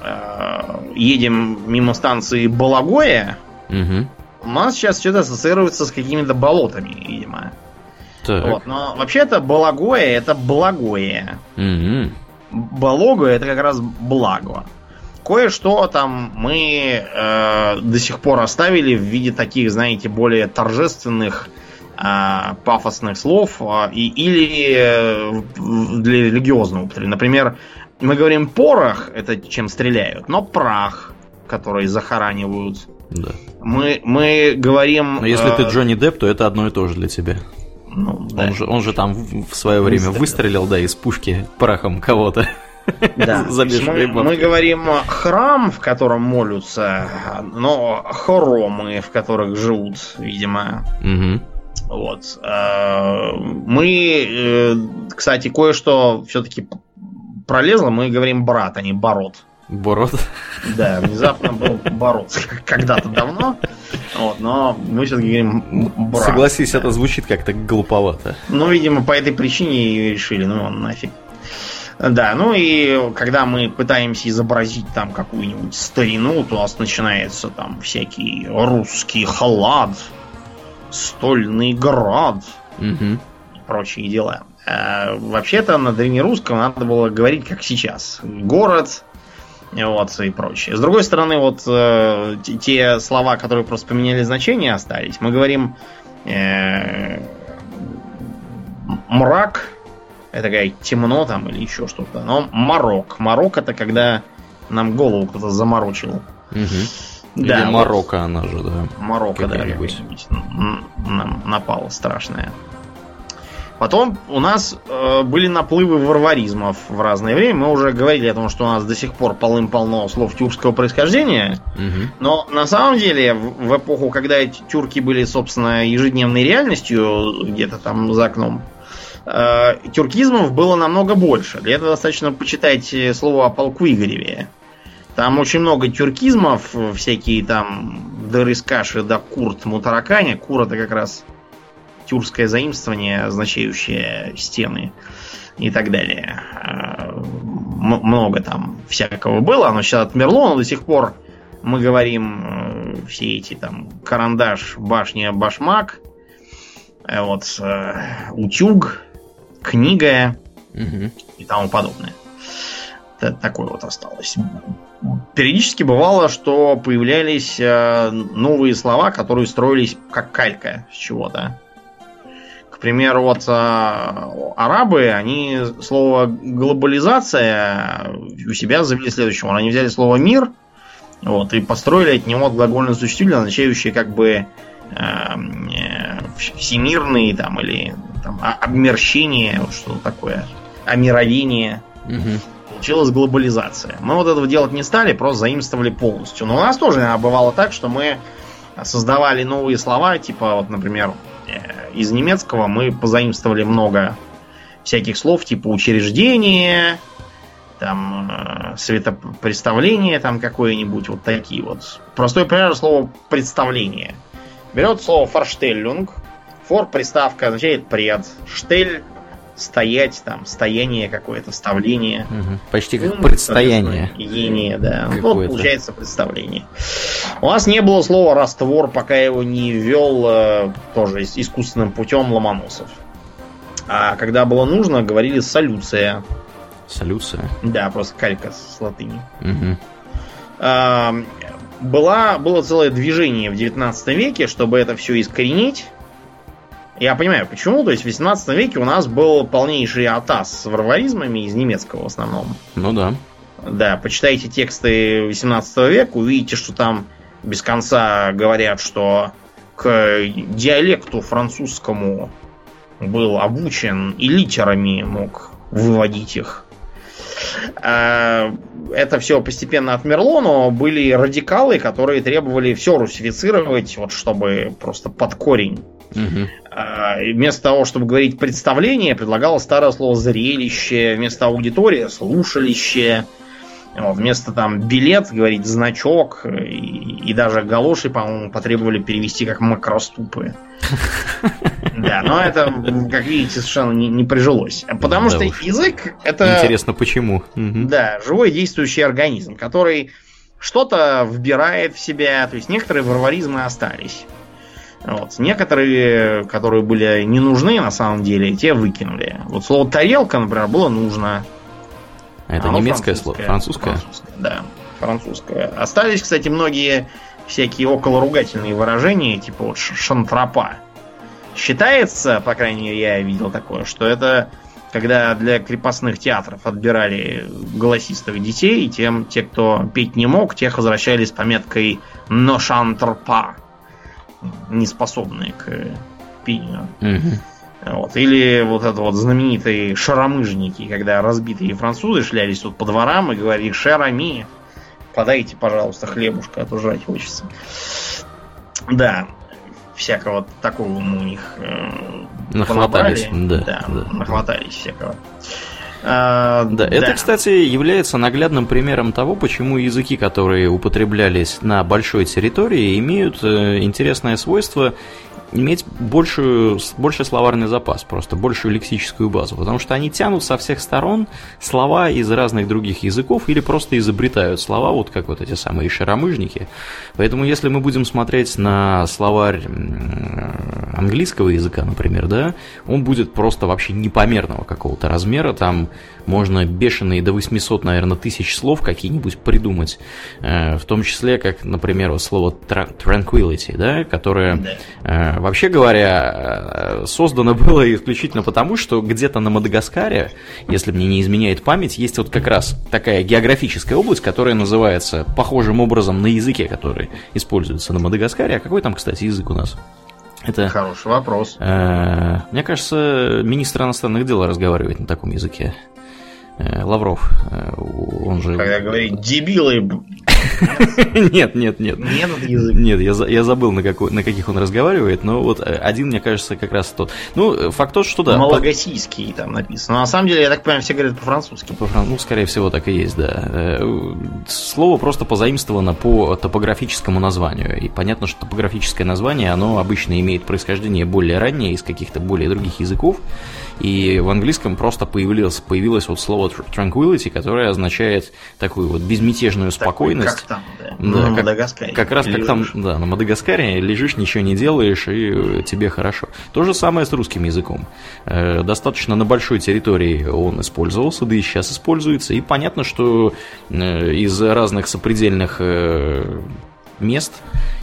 э, едем мимо станции Балагоя, угу. у нас сейчас это ассоциируется с какими-то болотами, видимо. Так. Вот, но вообще-то Балагоя это благое. Угу. Балого это как раз благо. Кое-что там мы э, до сих пор оставили в виде таких, знаете, более торжественных, э, пафосных слов э, и, или э, для религиозного употребления. Например, мы говорим порох, это чем стреляют, но прах, который захоранивают. Да. Мы, мы говорим... Но если э, ты Джонни Депп, то это одно и то же для тебя. Ну, да. он, же, он же там в свое время выстрелил, выстрелил да, из пушки прахом кого-то. Да. *laughs* мы, мы говорим храм, в котором молятся, но хоромы, в которых живут, видимо. Угу. Вот. Э, мы, э, кстати, кое-что все-таки пролезло, мы говорим брат, а не бород. Бород? Да, внезапно был бород. Когда-то давно. Вот, но мы все-таки говорим брат. Согласись, это звучит как-то глуповато. Ну, видимо, по этой причине и решили, ну, он нафиг. Да, ну и когда мы пытаемся изобразить там какую-нибудь старину, то у нас начинается там всякий русский халат, стольный град угу. и прочие дела. А, вообще-то на древнерусском надо было говорить как сейчас. Город, вот, и прочее. С другой стороны, вот э, те слова, которые просто поменяли значение, остались. Мы говорим э, мрак, это такая темно там или еще что-то. Но морок. Морок это когда нам голову кто-то заморочил. Угу. Да, или Марокко вот. она же, да. Марокко, да, нам напала страшная. Потом у нас э, были наплывы варваризмов в разное время. Мы уже говорили о том, что у нас до сих пор полным-полно слов тюркского происхождения. Угу. Но на самом деле, в, в эпоху, когда эти тюрки были, собственно, ежедневной реальностью где-то там за окном, э, тюркизмов было намного больше. Для этого достаточно почитать слово о полку Игореве. Там очень много тюркизмов, всякие там Дырыскаши да Курт Мутаракани. Кур это как раз тюркское заимствование, означающее стены и так далее. Э, м- много там всякого было, оно сейчас отмерло, но до сих пор мы говорим э, все эти там карандаш, башня, башмак, э, вот утюг, книга угу. и тому подобное. Это такое вот осталось. Периодически бывало, что появлялись э, новые слова, которые строились как калька с чего-то. К примеру, вот э, арабы, они слово глобализация у себя завели следующего. Они взяли слово мир, вот, и построили от него глагольное существительное, означающее как бы эм, э, всемирный там или там, обмерщение, вот что такое, омировение. Угу. Получилась глобализация. Мы вот этого делать не стали, просто заимствовали полностью. Но у нас тоже бывало так, что мы создавали новые слова, типа, вот, например, э, из немецкого мы позаимствовали много всяких слов, типа учреждение, там э, светопредставление там какое-нибудь, вот такие вот. Простой пример слова представление. Берет слово форштеллюнг, Фор приставка означает пред. Штель стоять, там, стояние какое-то, вставление. Угу. Почти как ну, предстояние. Ение, да. Вот получается представление. У нас не было слова раствор, пока его не ввел э, тоже искусственным путем Ломоносов. А когда было нужно, говорили салюция. Салюция? Да, просто калька с латыни. Угу. А, была, было целое движение в 19 веке, чтобы это все искоренить. Я понимаю, почему. То есть в 18 веке у нас был полнейший атас с варваризмами из немецкого в основном. Ну да. Да, почитайте тексты 18 века, увидите, что там без конца говорят, что к диалекту французскому был обучен и литерами мог выводить их. А, это все постепенно отмерло, но были радикалы, которые требовали все русифицировать, вот чтобы просто под корень Угу. вместо того, чтобы говорить представление, предлагалось старое слово зрелище, вместо аудитория слушалище. Вместо там билет говорить значок, и, и даже галоши, по-моему, потребовали перевести как макроступы. *laughs* Да, но это, как видите, совершенно не, не прижилось. Потому да что уж. язык это... Интересно, почему? Да, живой действующий организм, который что-то вбирает в себя, то есть некоторые варваризмы остались. Вот. Некоторые, которые были не нужны на самом деле, те выкинули. Вот слово тарелка, например, было нужно. Это Оно немецкое слово? Французское? Французское, да. Французское. Остались, кстати, многие всякие околоругательные выражения, типа вот шантропа. Считается, по крайней мере, я видел такое, что это когда для крепостных театров отбирали голосистых детей, тем те, кто петь не мог, тех возвращали с пометкой «но шантропа», неспособные к пению. Угу. Вот. Или вот это вот знаменитые шаромыжники, когда разбитые французы шлялись тут по дворам и говорили «Шарами, подайте, пожалуйста, хлебушка, а то жрать хочется». Да, всякого такого у них э, нахватались. Да, да, да, нахватались всякого. А, да, да, это, кстати, является наглядным примером того, почему языки, которые употреблялись на большой территории, имеют э, интересное свойство иметь большую, больший словарный запас, просто большую лексическую базу, потому что они тянут со всех сторон слова из разных других языков или просто изобретают слова, вот как вот эти самые шаромыжники. Поэтому если мы будем смотреть на словарь английского языка, например, да, он будет просто вообще непомерного какого-то размера, там можно бешеные до 800, наверное, тысяч слов какие-нибудь придумать, э, в том числе, как, например, вот слово tranquility, да, которое э, вообще говоря, э, создано было исключительно потому, что где-то на Мадагаскаре, если мне не изменяет память, есть вот как раз такая географическая область, которая называется похожим образом на языке, который используется на Мадагаскаре. А какой там, кстати, язык у нас? Это, Хороший вопрос. Э, мне кажется, министр иностранных дел разговаривает на таком языке. Э, Лавров, э, он же... Когда говорит дебилы... *laughs* Нет, нет, нет. Нет, язык. Нет, я, я забыл, на, какой, на каких он разговаривает, но вот э, один, мне кажется, как раз тот. Ну, факт тот, что да. Малагасийский там написано. Но на самом деле, я так понимаю, все говорят по-французски. По -фран... Ну, скорее всего, так и есть, да. Слово просто позаимствовано по топографическому названию. И понятно, что топографическое название, оно обычно имеет происхождение более раннее, из каких-то более других языков. И в английском просто появилось, появилось вот слово tranquility, которое означает такую вот безмятежную спокойность. Как там, да. да на как, Мадагаскаре. Как раз как там, да, на Мадагаскаре лежишь, ничего не делаешь, и тебе хорошо. То же самое с русским языком. Э, достаточно на большой территории он использовался, да и сейчас используется. И понятно, что э, из разных сопредельных э, мест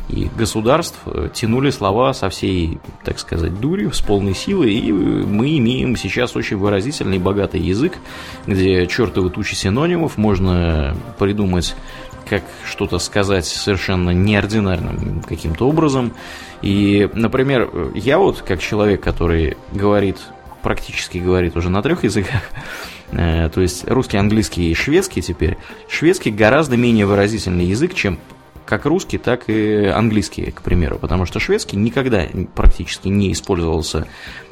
и государств э, тянули слова со всей, так сказать, дурью, с полной силой, и мы имеем сейчас очень выразительный богатый язык, где чертовы тучи синонимов, можно придумать как что-то сказать совершенно неординарным каким-то образом. И, например, я вот как человек, который говорит, практически говорит уже на трех языках, *laughs* э, то есть русский, английский и шведский теперь, шведский гораздо менее выразительный язык, чем как русский, так и английский, к примеру, потому что шведский никогда практически не использовался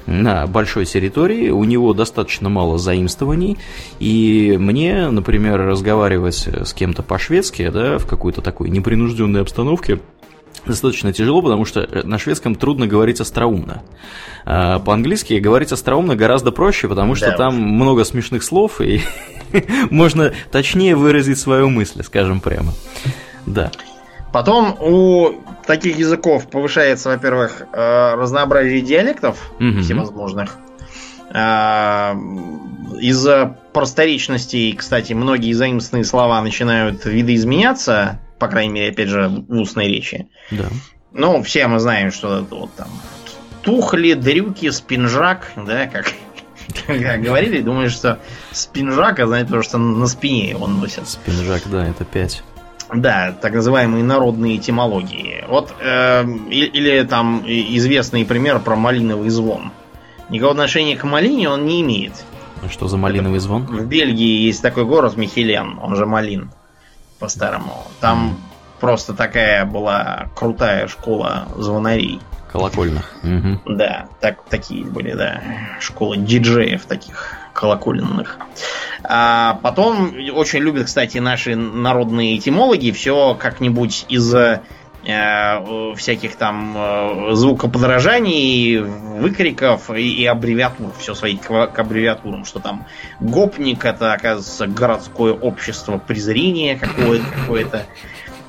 на большой территории, у него достаточно мало заимствований, и мне, например, разговаривать с кем-то по-шведски, да, в какой-то такой непринужденной обстановке, достаточно тяжело, потому что на шведском трудно говорить остроумно. А по-английски говорить остроумно гораздо проще, потому что да. там много смешных слов, и *laughs* можно точнее выразить свою мысль, скажем прямо. Да. Потом у таких языков повышается, во-первых, э, разнообразие диалектов угу. всевозможных. Э, из-за просторечности, кстати, многие заимственные слова начинают видоизменяться, по крайней мере, опять же, в устной речи. Да. Ну, все мы знаем, что это вот там тухли, дрюки, спинжак, да, как, *laughs* говорили, думаю, что спинжак, а знаете, потому что на спине он носит. Спинжак, да, это пять. Да, так называемые народные этимологии. Вот э, или, там известный пример про малиновый звон. Никакого отношения к малине он не имеет. А что за малиновый звон? В Бельгии есть такой город Михелен, он же Малин по-старому. Там mm. просто такая была крутая школа звонарей. Колокольных. Угу. Да, так, такие были, да. Школа диджеев таких колокольных. А потом очень любят, кстати, наши народные этимологи все как-нибудь из Э, всяких там э, звукоподражаний, выкриков и, и аббревиатур, все свои к, к аббревиатурам, что там гопник это, оказывается, городское общество презрения какое-то. какое-то.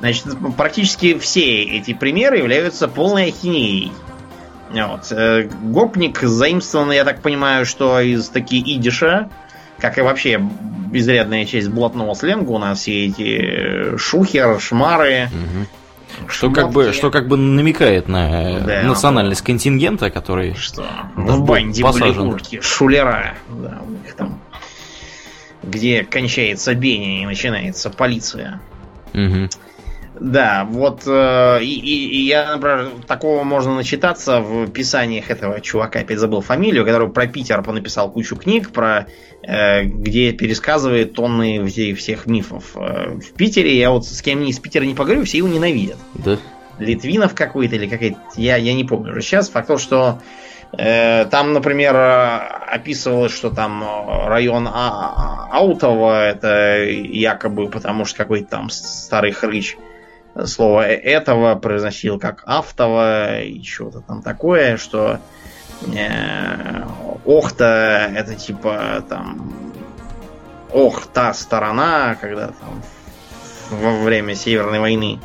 Значит, практически все эти примеры являются полной ахинеей. Вот. Э, гопник заимствован, я так понимаю, что из таки идиша, как и вообще изрядная часть блатного сленга у нас все эти шухер, шмары, угу что как, бы, что как бы намекает на да, национальность контингента, который что? в банде посажен. были шулера. Да, у них там где кончается Беня и начинается полиция. Угу. Да, вот э, и, и, я, например, такого можно начитаться в писаниях этого чувака, опять забыл фамилию, который про Питер понаписал кучу книг, про э, где пересказывает тонны всех, всех мифов. Э, в Питере, я вот с кем из Питера не поговорю, все его ненавидят. Да. Литвинов какой-то или какой-то, я, я не помню уже сейчас. Факт то, что э, там, например, описывалось, что там район а Аутова это якобы потому что какой-то там старый хрыч слово этого произносил как автово и что-то там такое, что э, охта это типа там ох та сторона, когда там во время Северной войны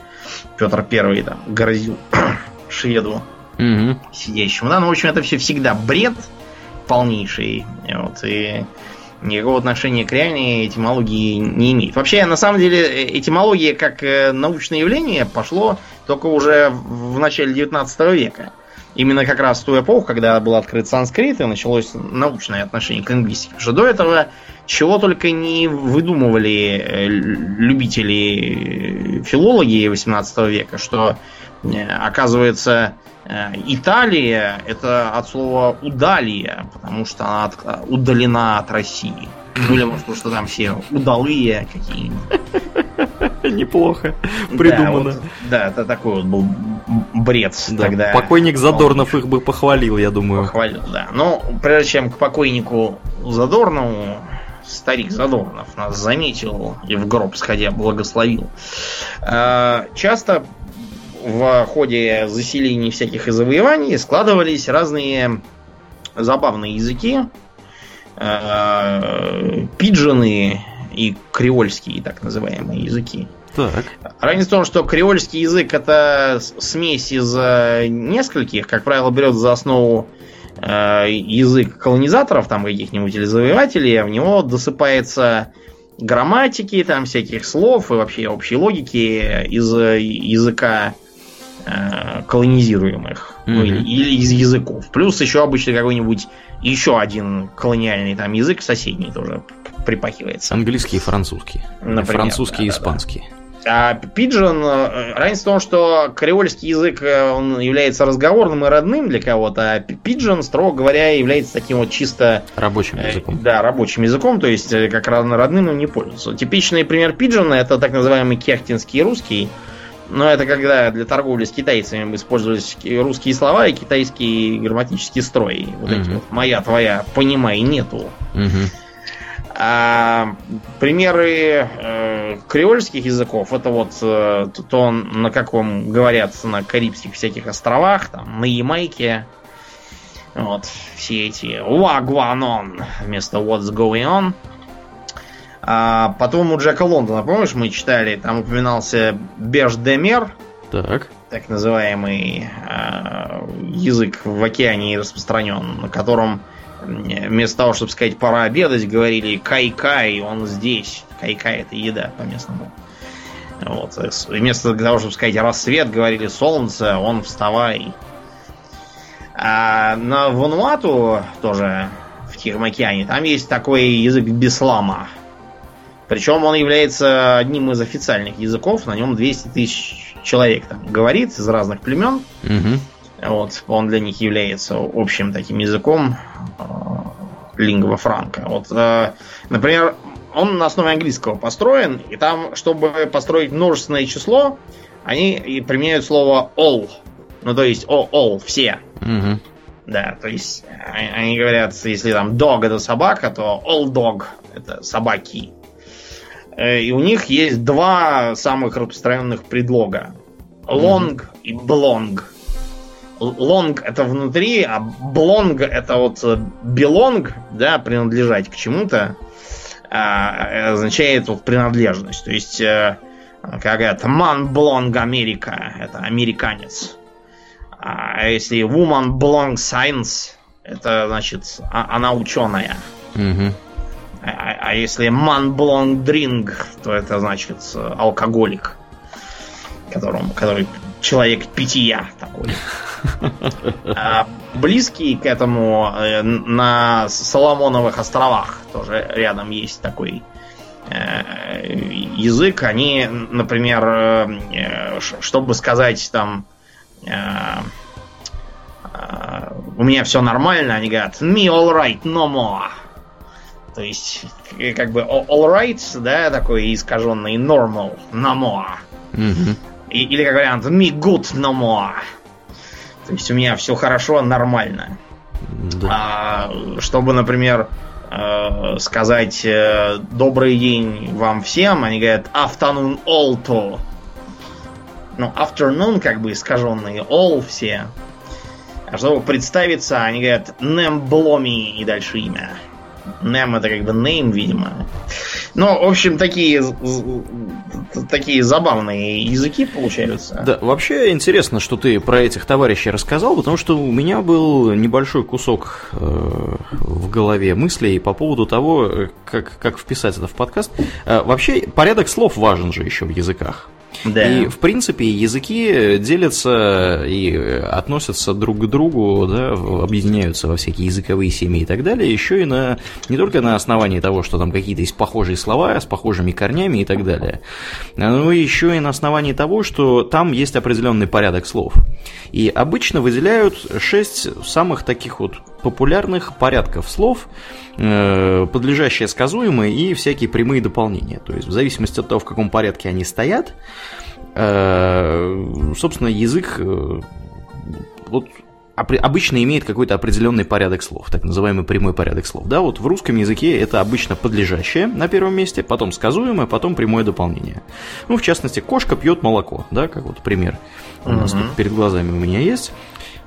Петр Первый там грозил *coughs* шведу угу. сидящему. Да, ну, в общем, это все всегда бред полнейший. Вот, и никакого отношения к реальной этимологии не имеет. Вообще, на самом деле, э, этимология как э, научное явление пошло только уже в начале 19 века. Именно как раз в ту эпоху, когда был открыт санскрит и началось научное отношение к лингвистике. Потому что до этого чего только не выдумывали э, любители филологии 18 века, что оказывается Э, Италия это от слова удалия, потому что она от, э, удалена от России. Ну или может, что там все удалые какие-нибудь. *laughs* Неплохо придумано. Да, вот, да, это такой вот был бред да, тогда. Покойник Задорнов их бы похвалил, я думаю. Похвалил, да. Но прежде чем к покойнику Задорнову, старик Задорнов нас заметил и в гроб сходя благословил. Э, часто в ходе заселений всяких и завоеваний складывались разные забавные языки, э, пиджины и креольские так называемые языки. Так. Разница в том, что креольский язык это смесь из э, нескольких, как правило, берет за основу э, язык колонизаторов, там каких-нибудь или завоевателей, а в него досыпается грамматики, там всяких слов и вообще общей логики из языка колонизируемых mm-hmm. или, или из языков. Плюс еще обычно какой-нибудь еще один колониальный там язык соседний тоже припахивается. Английский и французский. Например, французский да, и испанский. Да, да. А пиджин, э, разница в том, что креольский язык э, он является разговорным и родным для кого-то, а пиджин, строго говоря, является таким вот чисто... Рабочим э, языком. Да, рабочим языком, то есть как родным им не пользуются. Типичный пример пиджина это так называемый кехтинский русский, но это когда для торговли с китайцами использовались русские слова и китайский грамматический строй. Вот угу. эти вот моя, твоя, понимай, нету. Угу. А, примеры э, креольских языков это вот э, то, на каком говорят на Карибских всяких островах, там, на Ямайке. Вот, все эти wagwanon вместо what's going on. А потом у Джека Лондона, помнишь, мы читали, там упоминался Беш-де-Мер. Так. Так называемый э, язык в океане распространен, на котором вместо того, чтобы сказать пора обедать, говорили кай-кай, он здесь. Кай-кай это еда по-местному. Вот. Вместо того, чтобы сказать рассвет, говорили солнце, он вставай. А на Вануату тоже в Тихом океане, там есть такой язык беслама. Причем он является одним из официальных языков, на нем 200 тысяч человек там говорит из разных племен. Угу. Вот, он для них является общим таким языком э, лингва франка. Вот, э, например, он на основе английского построен, и там, чтобы построить множественное число, они применяют слово all. Ну, то есть all, all все. Угу. Да, то есть они говорят, если там dog это собака, то all dog это собаки. Э, и у них есть два самых распространенных предлога. Long mm-hmm. и blong. Long это внутри, а blong это вот belong, да, принадлежать к чему-то, а, означает вот принадлежность. То есть, э, как это, man belong Америка, это американец. А если woman belong science, это значит, а, она ученая. Угу. А, а если man belong drink, то это значит алкоголик, которым, который человек питья такой. *laughs* А близкий к этому э, на Соломоновых островах тоже рядом есть такой э, язык. Они, например, э, чтобы сказать там у меня все нормально, они говорят me all right, no more. То есть, как бы all right, да, такой искаженный normal, no more. Mm-hmm. Или как вариант me good, no more. То есть у меня все хорошо, нормально. Да. А, чтобы, например, э, сказать э, добрый день вам всем, они говорят afternoon all to. Ну, afternoon как бы искаженные, all все. А чтобы представиться, они говорят nem blomi и дальше имя. Nem это как бы name, видимо. Ну, в общем, такие, такие забавные языки получаются. Да, вообще интересно, что ты про этих товарищей рассказал, потому что у меня был небольшой кусок э, в голове мыслей по поводу того, как, как вписать это в подкаст. Э, вообще, порядок слов важен же еще в языках. Да. И, в принципе, языки делятся и относятся друг к другу, да, объединяются во всякие языковые семьи и так далее, еще и на, не только на основании того, что там какие-то есть похожие слова с похожими корнями и так далее, но еще и на основании того, что там есть определенный порядок слов. И обычно выделяют шесть самых таких вот популярных порядков слов, э, подлежащие сказуемые и всякие прямые дополнения. То есть в зависимости от того, в каком порядке они стоят, собственно, язык э, вот обычно имеет какой-то определенный порядок слов, так называемый прямой порядок слов. Да, вот в русском языке это обычно подлежащее на первом месте, потом сказуемое, потом прямое дополнение. Ну, в частности, кошка пьет молоко, да, как вот пример у нас тут перед глазами у меня есть.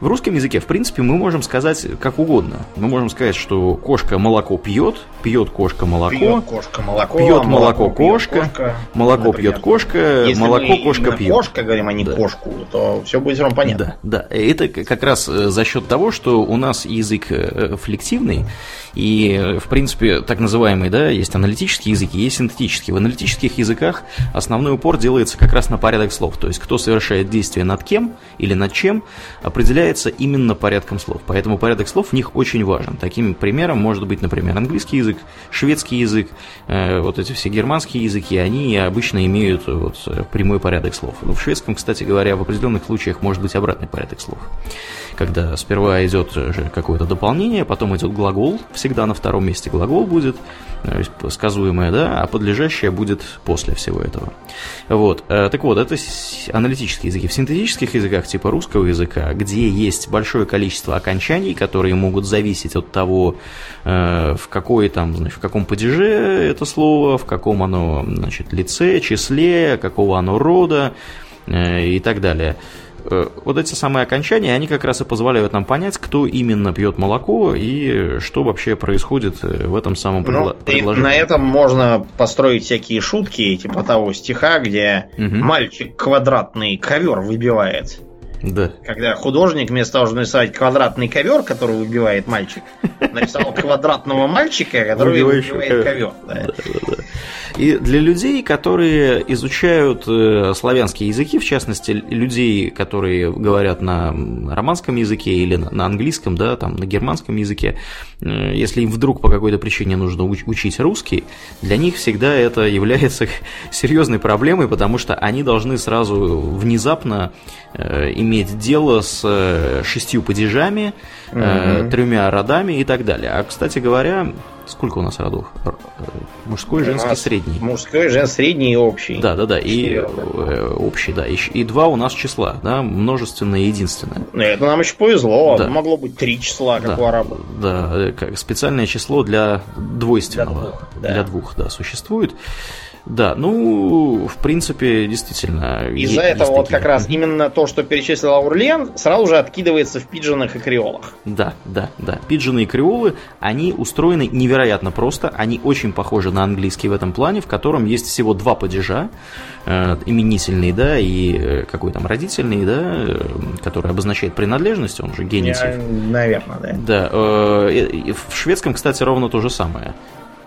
В русском языке, в принципе, мы можем сказать как угодно. Мы можем сказать, что кошка молоко пьет, пьет кошка молоко, пьет кошка молоко, пьет молоко, молоко кошка, пьет кошка, молоко например. пьет кошка, Если молоко мы кошка пьет. Кошка говорим, а не да. кошку, то все будет равно понятно. Да, да. Это как раз э, за счет того, что у нас язык э, флективный, и, в принципе, так называемый, да, есть аналитические языки, есть синтетические. В аналитических языках основной упор делается как раз на порядок слов. То есть, кто совершает действие над кем или над чем, определяется именно порядком слов. Поэтому порядок слов в них очень важен. Таким примером может быть, например, английский язык, шведский язык, э, вот эти все германские языки, они обычно имеют вот прямой порядок слов. В шведском, кстати говоря, в определенных случаях может быть обратный порядок слов когда сперва идет какое-то дополнение, потом идет глагол, всегда на втором месте глагол будет, сказуемое, да, а подлежащее будет после всего этого. Вот, э, так вот, это аналитические языки. В синтетических языках типа русского языка, где есть большое количество окончаний, которые могут зависеть от того, э, в какой там, значит, в каком падеже это слово, в каком оно, значит, лице, числе, какого оно рода э, и так далее – Э, вот эти самые окончания, они как раз и позволяют нам понять, кто именно пьет молоко и что вообще происходит э, в этом самом ну, предложении. на этом можно построить всякие шутки, типа того стиха, где угу. мальчик квадратный ковер выбивает. Да. Когда художник вместо того, чтобы нарисовать квадратный ковер, который выбивает мальчик, *laughs* нарисовал квадратного мальчика, который выбивает ковер. И для людей, которые изучают э, славянские языки, в частности, людей, которые говорят на романском языке или на английском, да, там, на германском языке, э, если им вдруг по какой-то причине нужно учить русский, для них всегда это является *laughs* серьезной проблемой, потому что они должны сразу внезапно э, иметь дело с шестью падежами, угу. тремя родами и так далее. А, кстати говоря, Сколько у нас родов? Мужской, женский, средний. Мужской, женский, средний и общий. Да, да, да. И э, общий, да. И, и два у нас числа, да, множественное и единственное. Ну, это нам еще повезло. Да. Могло быть три числа, как да, у арабов. Да, э, как специальное число для двойственного. Для двух, да. Для двух, да, существует. Да, ну, в принципе, действительно. Из-за этого вот такие. как раз именно то, что перечислил Аурлен, сразу же откидывается в пиджинах и креолах. Да, да, да. Пиджины и креолы, они устроены невероятно просто. Они очень похожи на английский в этом плане, в котором есть всего два падежа, э, именительный, да, и э, какой там родительный, да, э, который обозначает принадлежность, он же генитив. Наверное, да. Да. Э, в шведском, кстати, ровно то же самое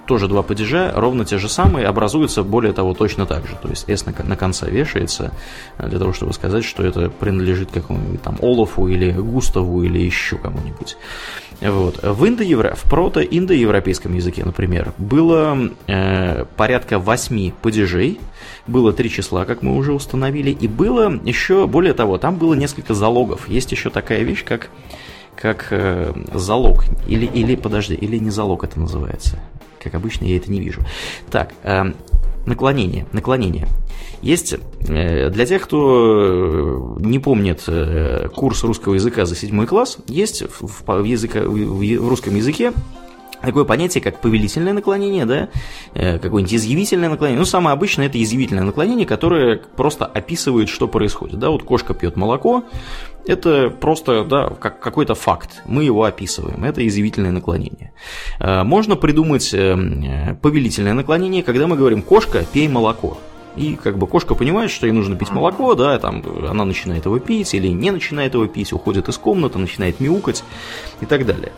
тоже два падежа, ровно те же самые, образуются более того точно так же. То есть S на, на конце вешается э, для того, чтобы сказать, что это принадлежит какому-нибудь там Олафу или Густаву или еще кому-нибудь. Вот. В, индоевро... в прото-индоевропейском языке, например, было э, порядка восьми падежей, было три числа, как мы уже установили, и было еще, более того, там было несколько залогов. Есть еще такая вещь, как как э, залог. Или, или, подожди, или не залог это называется. Как обычно, я это не вижу. Так, э, наклонение. Наклонение. Есть э, для тех, кто не помнит э, курс русского языка за седьмой класс, есть в, языка, в русском языке такое понятие, как повелительное наклонение, да, э, какое-нибудь изъявительное наклонение. Ну, самое обычное это изъявительное наклонение, которое просто описывает, что происходит. Да, вот кошка пьет молоко, это просто, да, как какой-то факт. Мы его описываем. Это изъявительное наклонение. Э, можно придумать э, повелительное наклонение, когда мы говорим «кошка, пей молоко». И как бы кошка понимает, что ей нужно пить молоко, да, там она начинает его пить или не начинает его пить, уходит из комнаты, начинает мяукать и так далее.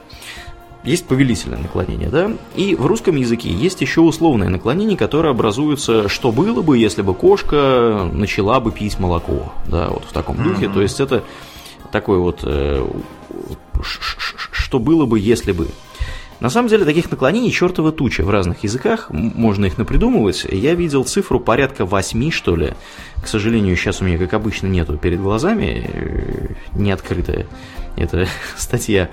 Есть повелительное наклонение, да? И в русском языке есть еще условное наклонение, которое образуется, что было бы, если бы кошка начала бы пить молоко, да, вот в таком духе. Mm-hmm. То есть это такой вот, э, что было бы, если бы. На самом деле таких наклонений чертова туча в разных языках, можно их напридумывать. Я видел цифру порядка 8, что ли. К сожалению, сейчас у меня, как обычно, нету перед глазами, э, не открытая эта *laughs* статья,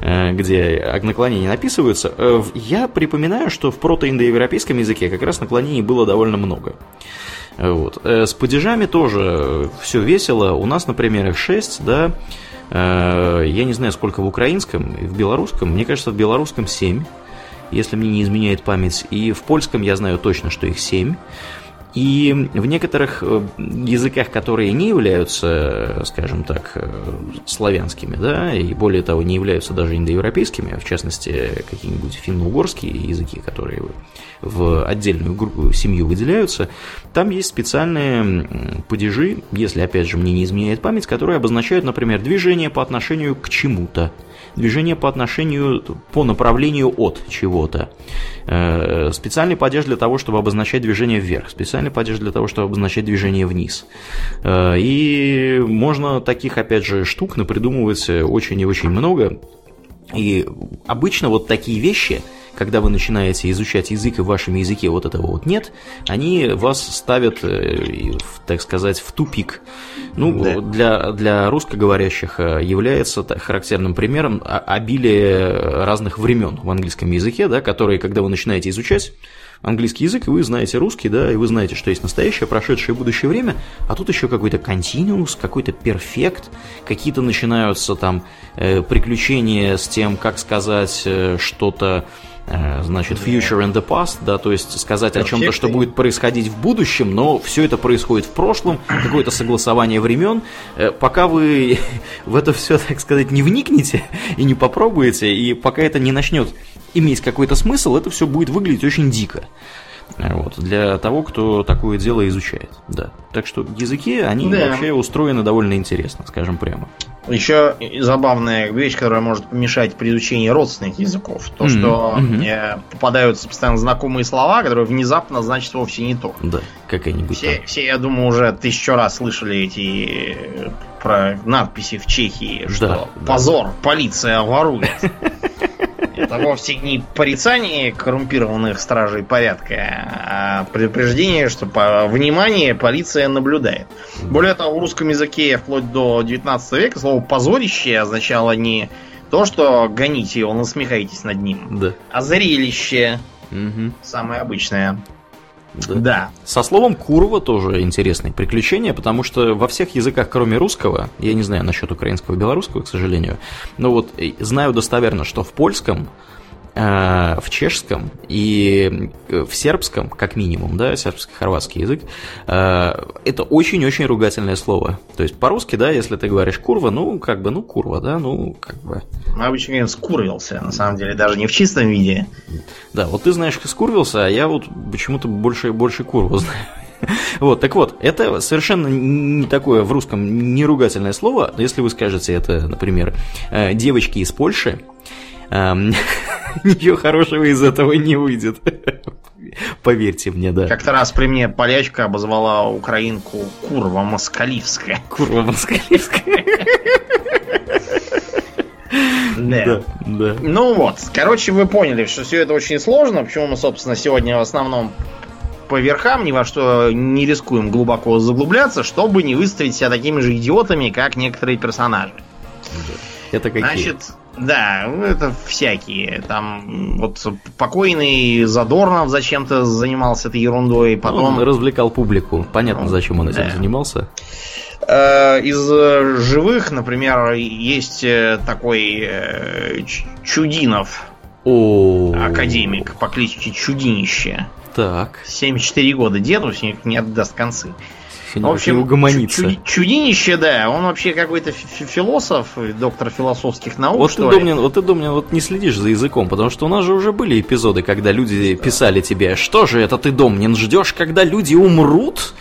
где наклонения написываются. Я припоминаю, что в протоиндоевропейском языке как раз наклонений было довольно много. Вот. Э, с падежами тоже все весело. У нас, например, их 6, да. Э, я не знаю, сколько в украинском и в белорусском. Мне кажется, в белорусском 7, если мне не изменяет память. И в польском я знаю точно, что их 7. И в некоторых э, языках, которые не являются, скажем так, э, славянскими, да, и более того, не являются даже индоевропейскими, а в частности, какие-нибудь финно-угорские языки, которые в отдельную группу, семью выделяются, там есть специальные падежи, если, опять же, мне не изменяет память, которые обозначают, например, движение по отношению к чему-то, движение по отношению, по направлению от чего-то. Э, специальный падеж для того, чтобы обозначать движение вверх, специальный падеж для того, чтобы обозначать движение вниз. Э, и можно таких, опять же, штук напридумывать очень и очень много. И обычно вот такие вещи – когда вы начинаете изучать язык и в вашем языке вот этого вот нет, они вас ставят, э, так сказать, в тупик. Ну, да. для, для русскоговорящих э, является характерным примером обилие разных времен в английском языке, да, которые, когда вы начинаете изучать, английский язык, и вы знаете русский, да, и вы знаете, что есть настоящее, прошедшее и будущее время, а тут еще какой-то континуус, какой-то перфект, какие-то начинаются там э, приключения с тем, как сказать э, что-то значит, future and the past, да, то есть сказать о чем-то, что будет происходить в будущем, но все это происходит в прошлом, какое-то согласование времен. Э, пока вы *laughs* в это все, так сказать, не вникнете и не попробуете, и пока это не начнет иметь какой-то смысл, это все будет выглядеть очень дико. Вот, для того, кто такое дело изучает. Да. Так что языки, они да. вообще устроены довольно интересно, скажем прямо. Еще забавная вещь, которая может помешать при изучении родственных языков. То, mm-hmm. что mm-hmm. попадаются постоянно знакомые слова, которые внезапно значат вовсе не то. Да, какая-нибудь. Все, все, я думаю, уже тысячу раз слышали эти э, про надписи в Чехии, что да, позор, да. полиция ворует. *laughs* Это вовсе не порицание коррумпированных стражей порядка, а предупреждение, что по внимание полиция наблюдает. Более того, в русском языке вплоть до 19 века слово позорище означало не то, что гоните его, насмехайтесь над ним, да. а зрелище. Угу. Самое обычное. Да. да. Со словом курва тоже интересное приключение, потому что во всех языках, кроме русского, я не знаю насчет украинского и белорусского, к сожалению, но вот знаю достоверно, что в польском Э, в чешском и э, в сербском, как минимум, да, сербский-хорватский язык, э, это очень-очень ругательное слово. То есть по-русски, да, если ты говоришь курва, ну, как бы, ну, курва, да, ну, как бы. Ну, обычно говорим скурвился, на самом деле, даже не в чистом виде. Да, вот ты знаешь скурвился, а я вот почему-то больше и больше курву знаю. *laughs* Вот, так вот, это совершенно не такое в русском неругательное слово. Но если вы скажете это, например, девочки из Польши, *laughs* ничего хорошего из этого не выйдет. Поверьте мне, да. Как-то раз при мне полячка обозвала украинку Курва Москаливская. Курва Москаливская. Да. да, да. Ну вот, короче, вы поняли, что все это очень сложно, почему мы, собственно, сегодня в основном по верхам ни во что не рискуем глубоко заглубляться, чтобы не выставить себя такими же идиотами, как некоторые персонажи. Это какие? Значит, да, это всякие. Там вот покойный Задорнов зачем-то занимался этой ерундой. Потом... Он развлекал публику. Понятно, ну, зачем он этим да. занимался. Э, из живых, например, есть э, такой э, Чудинов. О, академик по кличке Чудинище. Так. 74 года деду, не отдаст концы в общем, угомониться. чудинище, да. Он вообще какой-то философ, доктор философских наук, вот ты, Домнин, Вот ты, Домнин, вот не следишь за языком, потому что у нас же уже были эпизоды, когда люди писали тебе, что же это ты, Домнин, ждешь, когда люди умрут?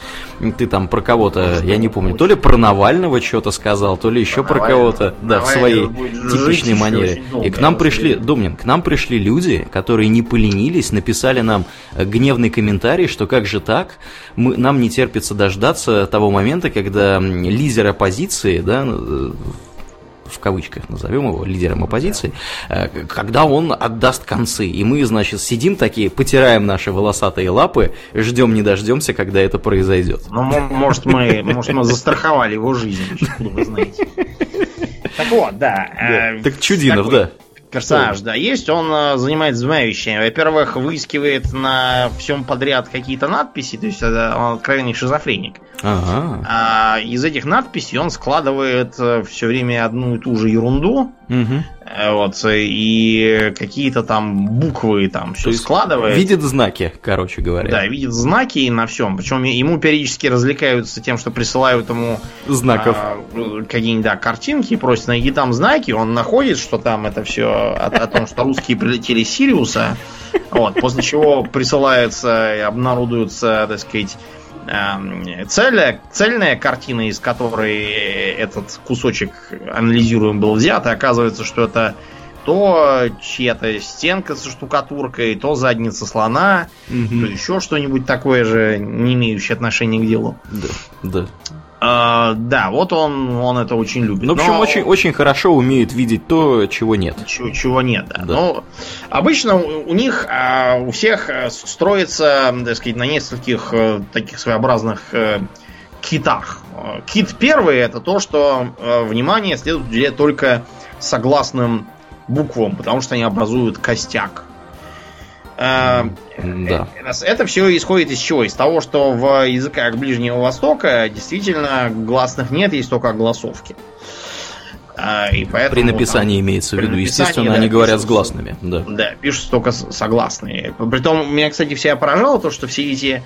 Ты там про кого-то, я не помню, то ли про Навального что-то сказал, то ли еще про кого-то, да, в своей типичной манере. И к нам пришли, Домнин, к нам пришли люди, которые не поленились, написали нам гневный комментарий, что как же так, мы, нам не терпится дождаться того момента, когда лидер оппозиции, да, в кавычках назовем его, лидером оппозиции, э, когда он отдаст концы. И мы, значит, сидим такие, потираем наши волосатые лапы, ждем не дождемся, когда это произойдет. Ну, может, мы, может, мы застраховали его жизнь, откуда вы знаете. Так вот, да. Э, так Чудинов, да персонаж, да, есть, он э, занимается двумя вещами. Во-первых, выискивает на всем подряд какие-то надписи, то есть это он откровенный шизофреник. Ага. А из этих надписей он складывает э, все время одну и ту же ерунду. Угу. Вот, и какие-то там буквы там все складывает. Видит знаки, короче говоря. Да, видит знаки на всем. Причем ему периодически развлекаются тем, что присылают ему знаков. А, какие-нибудь, да, картинки, просят найди там знаки, он находит, что там это все о, о том, что русские прилетели с Сириуса. Вот, после чего присылается и обнародуются, так сказать, Эм, цельная, цельная картина, из которой этот кусочек анализируем был взят, и оказывается, что это то чья-то стенка со штукатуркой, то задница слона, угу. то еще что-нибудь такое же, не имеющее отношения к делу. Да, да. А, да, вот он, он это очень любит. Ну, в общем, но... очень, очень хорошо умеет видеть то, чего нет. Чего, чего нет, да. да. Но обычно у, у них, а, у всех э, строится, так сказать, на нескольких а, таких своеобразных а, китах. Кит первый это то, что внимание следует уделять только согласным буквам, потому что они образуют костяк. Да. Это все исходит из чего? Из того, что в языках Ближнего Востока действительно гласных нет, есть только огласовки. А, и поэтому, при написании там, имеется в виду, естественно, да, они говорят с гласными. Да. да, пишут только согласные. Притом, меня, кстати, всегда поражало то, что все эти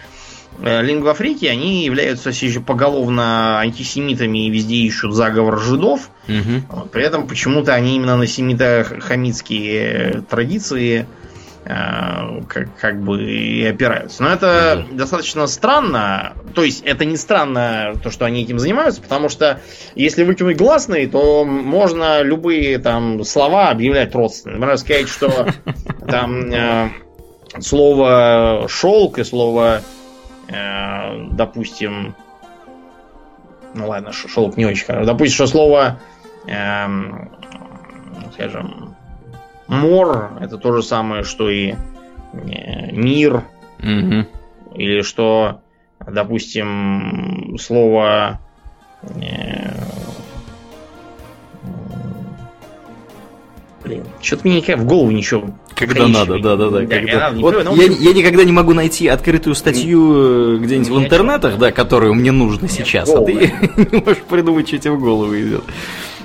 э, лингвофрики, они являются еще поголовно антисемитами и везде ищут заговор жидов. Угу. При этом почему-то они именно на семито-хамитские традиции Э, как, как бы и опираются. Но это да. достаточно странно. То есть это не странно, то, что они этим занимаются, потому что если выкинуть гласные, то можно любые там слова объявлять родственными. Например, сказать, что *laughs* там э, слово шелк и слово, э, допустим, ну ладно, шелк не очень хорошо. Допустим, что слово, э, скажем, Мор это то же самое, что и э, мир. Угу. Или что, допустим, слово э, блин. Что-то мне в голову ничего когда надо, да, да, да. да когда... надо, вот я, я никогда не могу найти открытую статью э, где-нибудь в интернетах, да, которую мне нужно сейчас, а ты *laughs* не можешь придумать, что тебе в голову идет.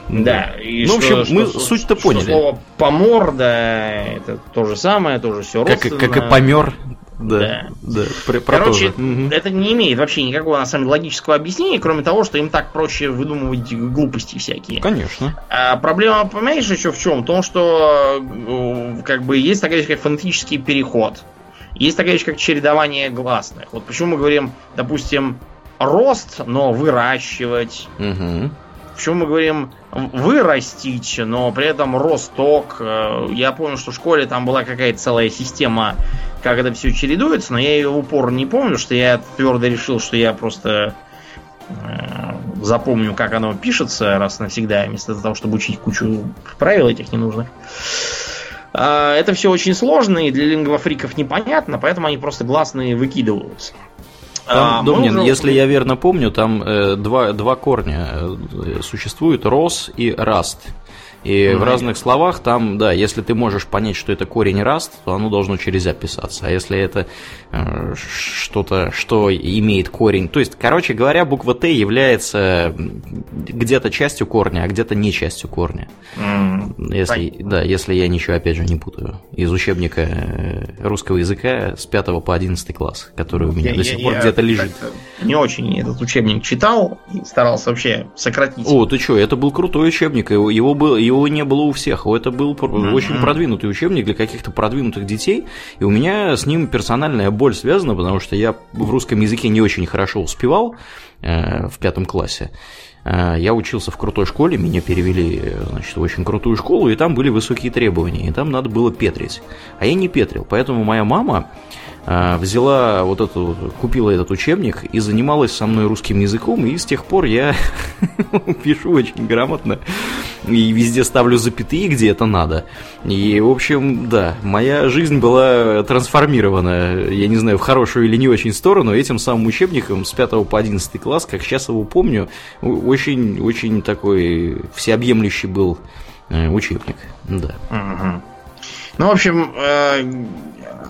Да. И ну, что, в общем, мы суть-то поняли. Что слово помор, да, это то же самое, тоже все как, как и помер, да, да. да про, про Короче, тоже. это не имеет вообще никакого, на самом деле, логического объяснения, кроме того, что им так проще выдумывать глупости всякие. Конечно. А проблема, понимаешь, еще в чем? В том, что э, как бы есть такая вещь, как фонетический переход. Есть такая вещь, как чередование гласных. Вот почему мы говорим, допустим, рост, но выращивать. Угу. Почему мы говорим вырастить, но при этом росток. Э, я помню, что в школе там была какая-то целая система как это все чередуется, но я ее упор не помню, что я твердо решил, что я просто э, запомню, как оно пишется раз навсегда, вместо того, чтобы учить кучу правил этих ненужных. Э, это все очень сложно и для лингвофриков непонятно, поэтому они просто гласные выкидываются. Там, а, Домнин, уже... если я верно помню, там э, два, два корня э, существуют, рос и раст. И mm-hmm. в разных словах там, да, если ты можешь понять, что это корень раст, то оно должно через а писаться. А если это э, что-то, что имеет корень... То есть, короче говоря, буква Т является где-то частью корня, а где-то не частью корня. Mm-hmm. Если, да, если я ничего, опять же, не путаю. Из учебника э, русского языка с 5 по 11 класс, который у меня я, до сих я, пор я где-то лежит. Не очень этот учебник читал и старался вообще сократить. О, ты что, это был крутой учебник. Его, его был его не было у всех. Это был mm-hmm. очень продвинутый учебник для каких-то продвинутых детей. И у меня с ним персональная боль связана, потому что я в русском языке не очень хорошо успевал э, в пятом классе. Э, я учился в крутой школе, меня перевели значит, в очень крутую школу, и там были высокие требования, и там надо было петрить. А я не петрил, поэтому моя мама взяла вот эту, купила этот учебник и занималась со мной русским языком, и с тех пор я *laughs* пишу очень грамотно и везде ставлю запятые, где это надо. И, в общем, да, моя жизнь была трансформирована, я не знаю, в хорошую или не очень сторону, этим самым учебником с 5 по 11 класс, как сейчас его помню, очень-очень такой всеобъемлющий был э, учебник, да. Ну, в общем, э, а,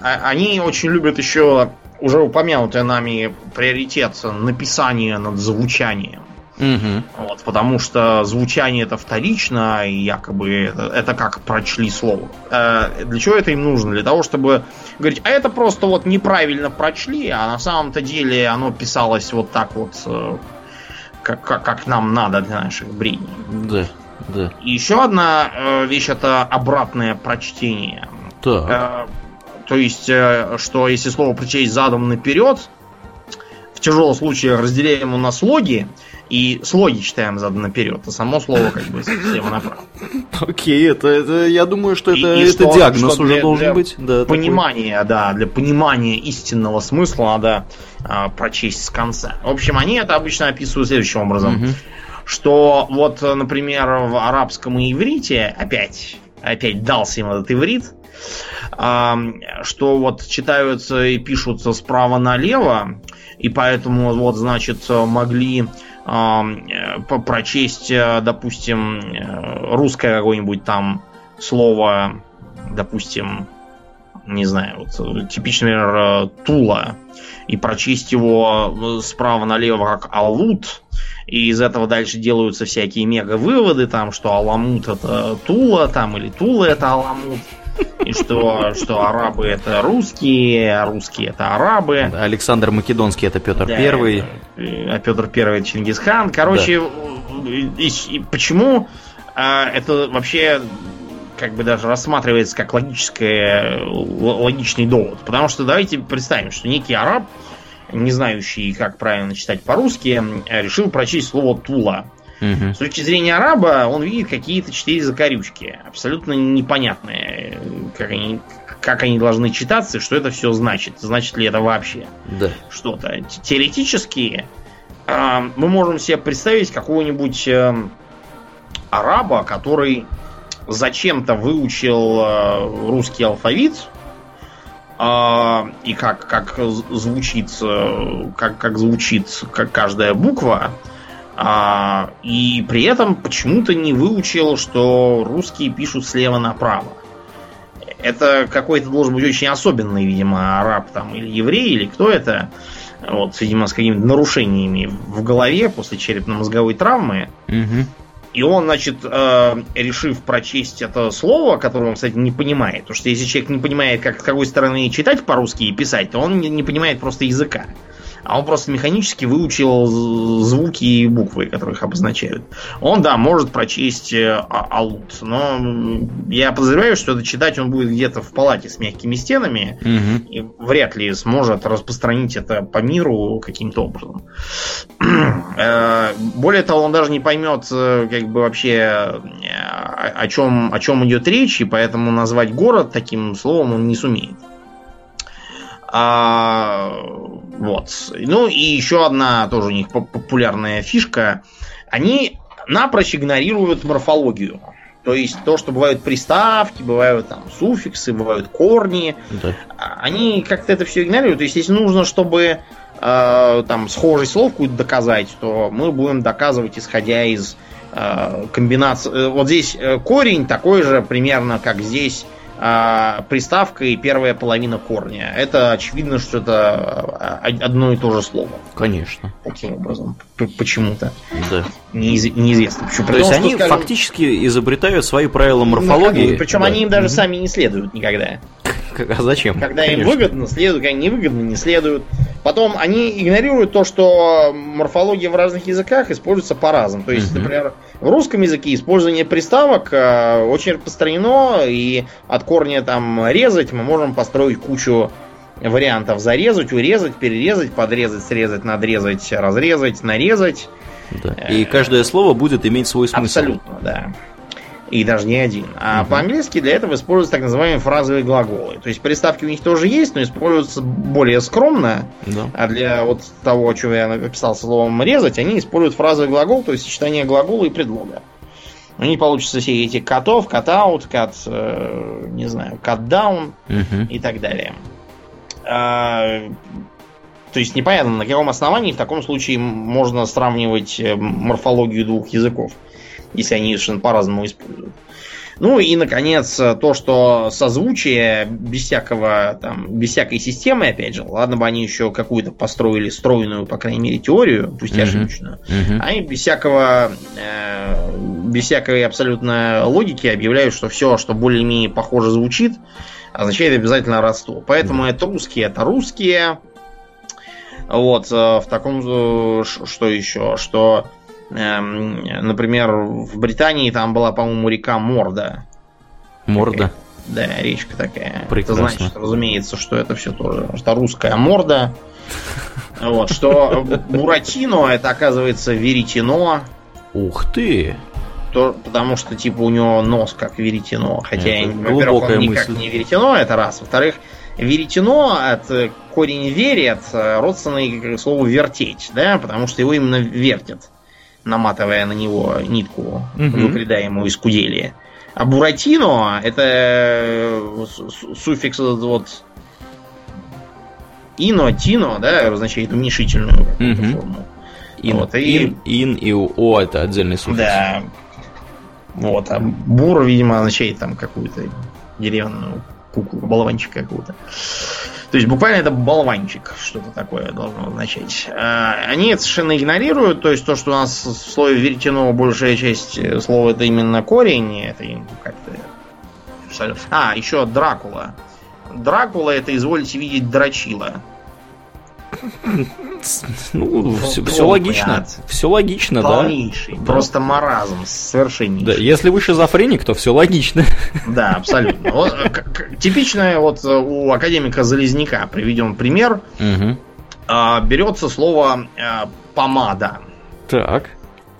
они очень любят еще уже упомянутый нами приоритет написания над звучанием. Угу. Вот, потому что звучание это вторично, и якобы это, это как прочли слово. Э, для чего это им нужно? Для того, чтобы говорить, а это просто вот неправильно прочли, а на самом-то деле оно писалось вот так вот, э, как, как, как нам надо для наших бредней. Да, да. И еще одна э, вещь это обратное прочтение. Так. То есть, э, что если слово прочесть задом наперед, в тяжелом случае разделяем его на слоги, и слоги читаем задом наперед, а само слово как бы слева направо. Окей, это, это я думаю, что это, и, и это что, диагноз что уже для, должен для быть. Да, понимания, такой. да, для понимания истинного смысла надо а, прочесть с конца. В общем, они это обычно описывают следующим образом. Угу. Что вот, например, в арабском и иврите, опять, опять дался им этот иврит, что вот читаются и пишутся справа налево, и поэтому вот, значит, могли прочесть, э, допустим, э, русское какое-нибудь там слово, допустим, не знаю, вот типичный, например, э, Тула, и прочесть его справа налево как Алут, и из этого дальше делаются всякие мега-выводы, там, что Аламут это Тула, там, или Тула это Аламут. И что, что арабы это русские, а русские это арабы. Александр Македонский это Петр да, Первый. А Петр Первый это Чингисхан. Короче, да. и, и почему а, это вообще как бы даже рассматривается как логическое, логичный довод. Потому что давайте представим, что некий араб, не знающий, как правильно читать по-русски, решил прочесть слово Тула. Угу. С точки зрения араба он видит какие-то четыре закорючки, абсолютно непонятные, как они, как они должны читаться, что это все значит. Значит ли это вообще да. что-то. Теоретически э, мы можем себе представить какого-нибудь э, араба, который зачем-то выучил э, русский алфавит, э, и как, как звучит, как, как звучит как каждая буква, А, и при этом почему-то не выучил, что русские пишут слева направо. Это какой-то должен быть очень особенный, видимо, араб там или еврей, или кто это. Вот, видимо, с какими-то нарушениями в голове после черепно-мозговой травмы. Угу. И он, значит, э, решив прочесть это слово, которое он, кстати, не понимает, потому что если человек не понимает, как с какой стороны читать по-русски и писать, то он не, не понимает просто языка а он просто механически выучил звуки и буквы, которых обозначают. Он, да, может прочесть э, а, алут, но я подозреваю, что это читать он будет где-то в палате с мягкими стенами угу. и вряд ли сможет распространить это по миру каким-то образом. *clears throat* Э, более того, он даже не поймет, э, как бы вообще о чем, о чем идет речь, и поэтому назвать город таким словом он не сумеет. А, вот. Ну и еще одна тоже у них популярная фишка. Они напрочь игнорируют морфологию. То есть то, что бывают приставки, бывают там суффиксы, бывают корни. Да. А, они как-то это все игнорируют. То есть, если нужно, чтобы э, там схожесть слов какую-то доказать, то мы будем доказывать, исходя из э, комбинации. Э, вот здесь э, корень такой же примерно, как здесь а, приставка и первая половина корня. Это очевидно, что это а, одно и то же слово. Конечно. Таким образом. Почему-то. Да. Неиз, неизвестно. Почему. То есть они скажем, фактически изобретают свои правила морфологии. Причем да. они им даже угу. сами не следуют никогда. А зачем? Когда Конечно. им выгодно, следуют, когда невыгодно, не следуют. Потом они игнорируют то, что морфология в разных языках используется по-разному. То есть, например, в русском языке использование приставок э, очень распространено, и от корня там резать мы можем построить кучу вариантов зарезать, урезать, перерезать, подрезать, срезать, надрезать, разрезать, нарезать. Да. И каждое слово будет иметь свой смысл. Абсолютно, да. И даже не один. А угу. по-английски для этого используются так называемые фразовые глаголы. То есть приставки у них тоже есть, но используются более скромно. Да. А для вот того, что я написал словом резать, они используют фразовый глагол, то есть сочетание глагола и предлога. Они получатся все эти котов, кат-аут, кат, э, не знаю, кат-даун угу. и так далее. А, то есть непонятно, на каком основании в таком случае можно сравнивать э, морфологию двух языков если они совершенно по-разному используют. Ну и, наконец, то, что созвучие без всякого, там, без всякой системы, опять же, ладно бы они еще какую-то построили стройную, по крайней мере, теорию, пусть и ошибочную, uh-huh. они без всякого, э, без всякой абсолютно логики объявляют, что все, что более-менее похоже звучит, означает обязательно родство. Поэтому uh-huh. это русские, это русские. Вот, э, в таком, э, что еще, что например, в Британии там была, по-моему, река Морда. Морда? Да, речка такая. Прекрасно. Это значит, разумеется, что это все тоже. Что русская морда. *laughs* Вот, что Буратино это оказывается веретено. Ух ты! То, потому что, типа, у него нос как веретено. Хотя, во-первых, он никак мысль. не веретено, это раз. Во-вторых, веретено от корень верет родственный слову вертеть, да, потому что его именно вертят наматывая на него нитку, угу. выпредаемую из кудели. А буратино это э, суффикс вот ино, тино, да, означает уменьшительную угу. форму. Ин, вот, и... ин, ин и о это отдельный суффикс. Да. Вот, а бур, видимо, означает там какую-то деревянную куклу, болванчик какого-то. То есть буквально это болванчик, что-то такое должно означать. А, они это совершенно игнорируют, то есть то, что у нас в слове веретено большая часть слова это именно корень, это как-то... А, еще Дракула. Дракула это, извольте видеть, дрочила. Ну, все, все логично. Все логично, Полнейший. да. Просто маразм совершеннейший. Да, если вы шизофреник, то все логично. Да, абсолютно. Вот, типичное вот э, у академика Залезняка приведен пример. Угу. Берется слово э, помада. Так.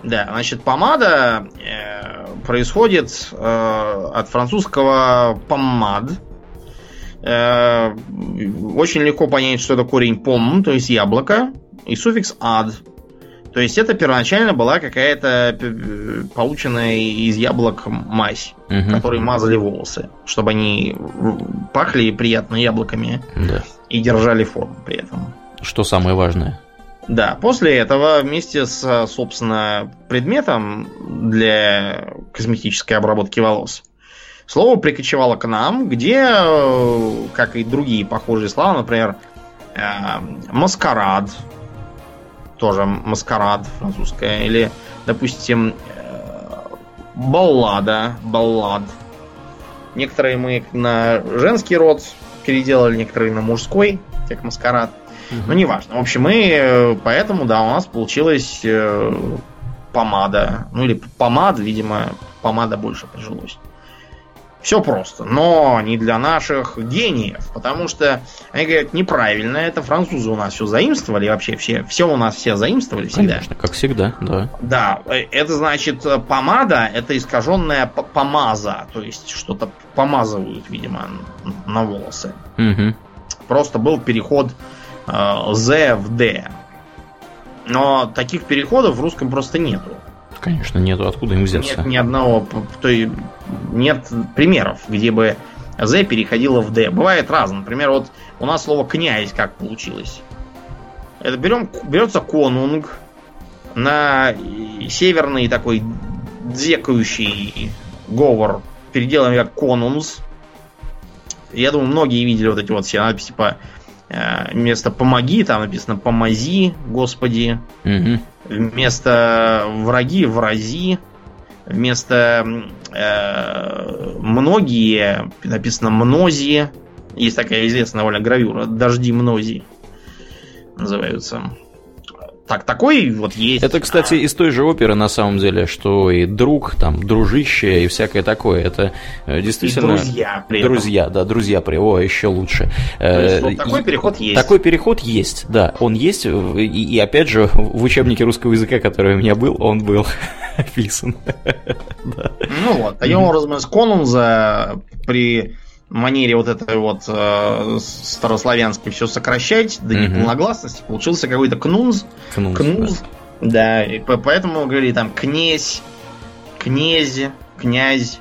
Да, значит, помада э, происходит от французского помад Э, очень легко понять, что это корень пом, то есть яблоко, и суффикс ад. То есть это первоначально была какая-то э, полученная из яблок мазь, угу. которой мазали волосы, чтобы они пахли приятно яблоками да. и держали форму при этом. Что самое важное? Да, после этого вместе с, собственно, предметом для косметической обработки волос слово прикочевало к нам, где, э, как и другие похожие слова, например, э, маскарад, тоже маскарад французская, или, допустим, э, баллада, баллад. Некоторые мы на женский род переделали, некоторые на мужской, как маскарад. Угу. Ну, неважно. В общем, мы поэтому, да, у нас получилась помада. Ну, или помад, видимо, помада больше прижилось. Все просто, но не для наших гениев, потому что они говорят неправильно, это французы у нас все заимствовали, вообще все, все у нас все заимствовали всегда. Конечно, как всегда, да. Да, это значит помада, это искаженная помаза, то есть что-то помазывают, видимо, на волосы. Угу. Просто был переход э, Z в D. Но таких переходов в русском просто нету. Конечно, нету. Откуда им взяться? Нет ни одного, то есть нет примеров, где бы Z переходило в D. Бывает разно. Например, вот у нас слово князь как получилось. Это берем, берется конунг на северный такой дзекающий говор переделаем как конунс. Я думаю, многие видели вот эти вот все надписи типа Э, вместо помоги там написано помози, Господи. Угу. Вместо враги врази. Вместо э, многие написано мнози. Есть такая известная довольно гравюра. Дожди мнози называются. Так, такой вот есть. Это, кстати, из той же оперы, на самом деле, что и друг, там, дружище и всякое такое. Это э, действительно... И друзья при этом. Друзья, да, друзья при О, еще лучше. То есть, вот, такой переход есть. Такой переход есть, да, он есть. И, и опять же, в учебнике русского языка, который у меня был, он был *laughs* описан. *laughs* Ну вот, таким образом, из Конунза при манере вот этой вот э, старославянской все сокращать до неполногласности, получился какой-то кнуз. Кнуз. кнуз да. да, и поэтому говорили там князь, князь, князь.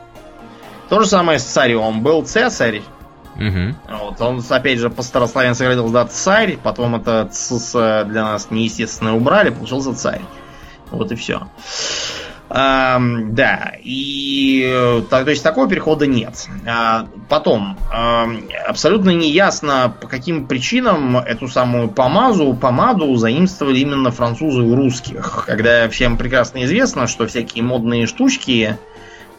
То же самое с царем. Был цесарь. Угу. Вот, он, опять же, по старославянски говорил, да, царь, потом это цс для нас неестественно убрали, получился царь. Вот и все. Эм, да, и э, то, то есть такого перехода нет. А, потом, эм, абсолютно неясно, по каким причинам эту самую помазу, помаду заимствовали именно французы у русских. Когда всем прекрасно известно, что всякие модные штучки,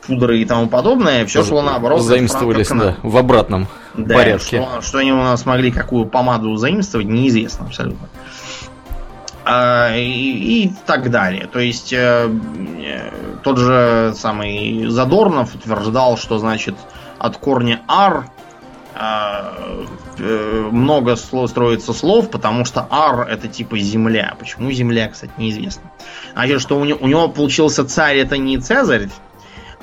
пудры и тому подобное, все шло наоборот. Заимствовались, да, в обратном да, порядке. Что, что они у нас могли какую помаду заимствовать, неизвестно абсолютно. А, и, так далее. То есть э, тот же самый Задорнов утверждал, что значит от корня ар а, э, много слов, строится слов, потому что ар это типа земля. Почему земля, кстати, неизвестно. Значит, что у него, у него получился царь, это не Цезарь,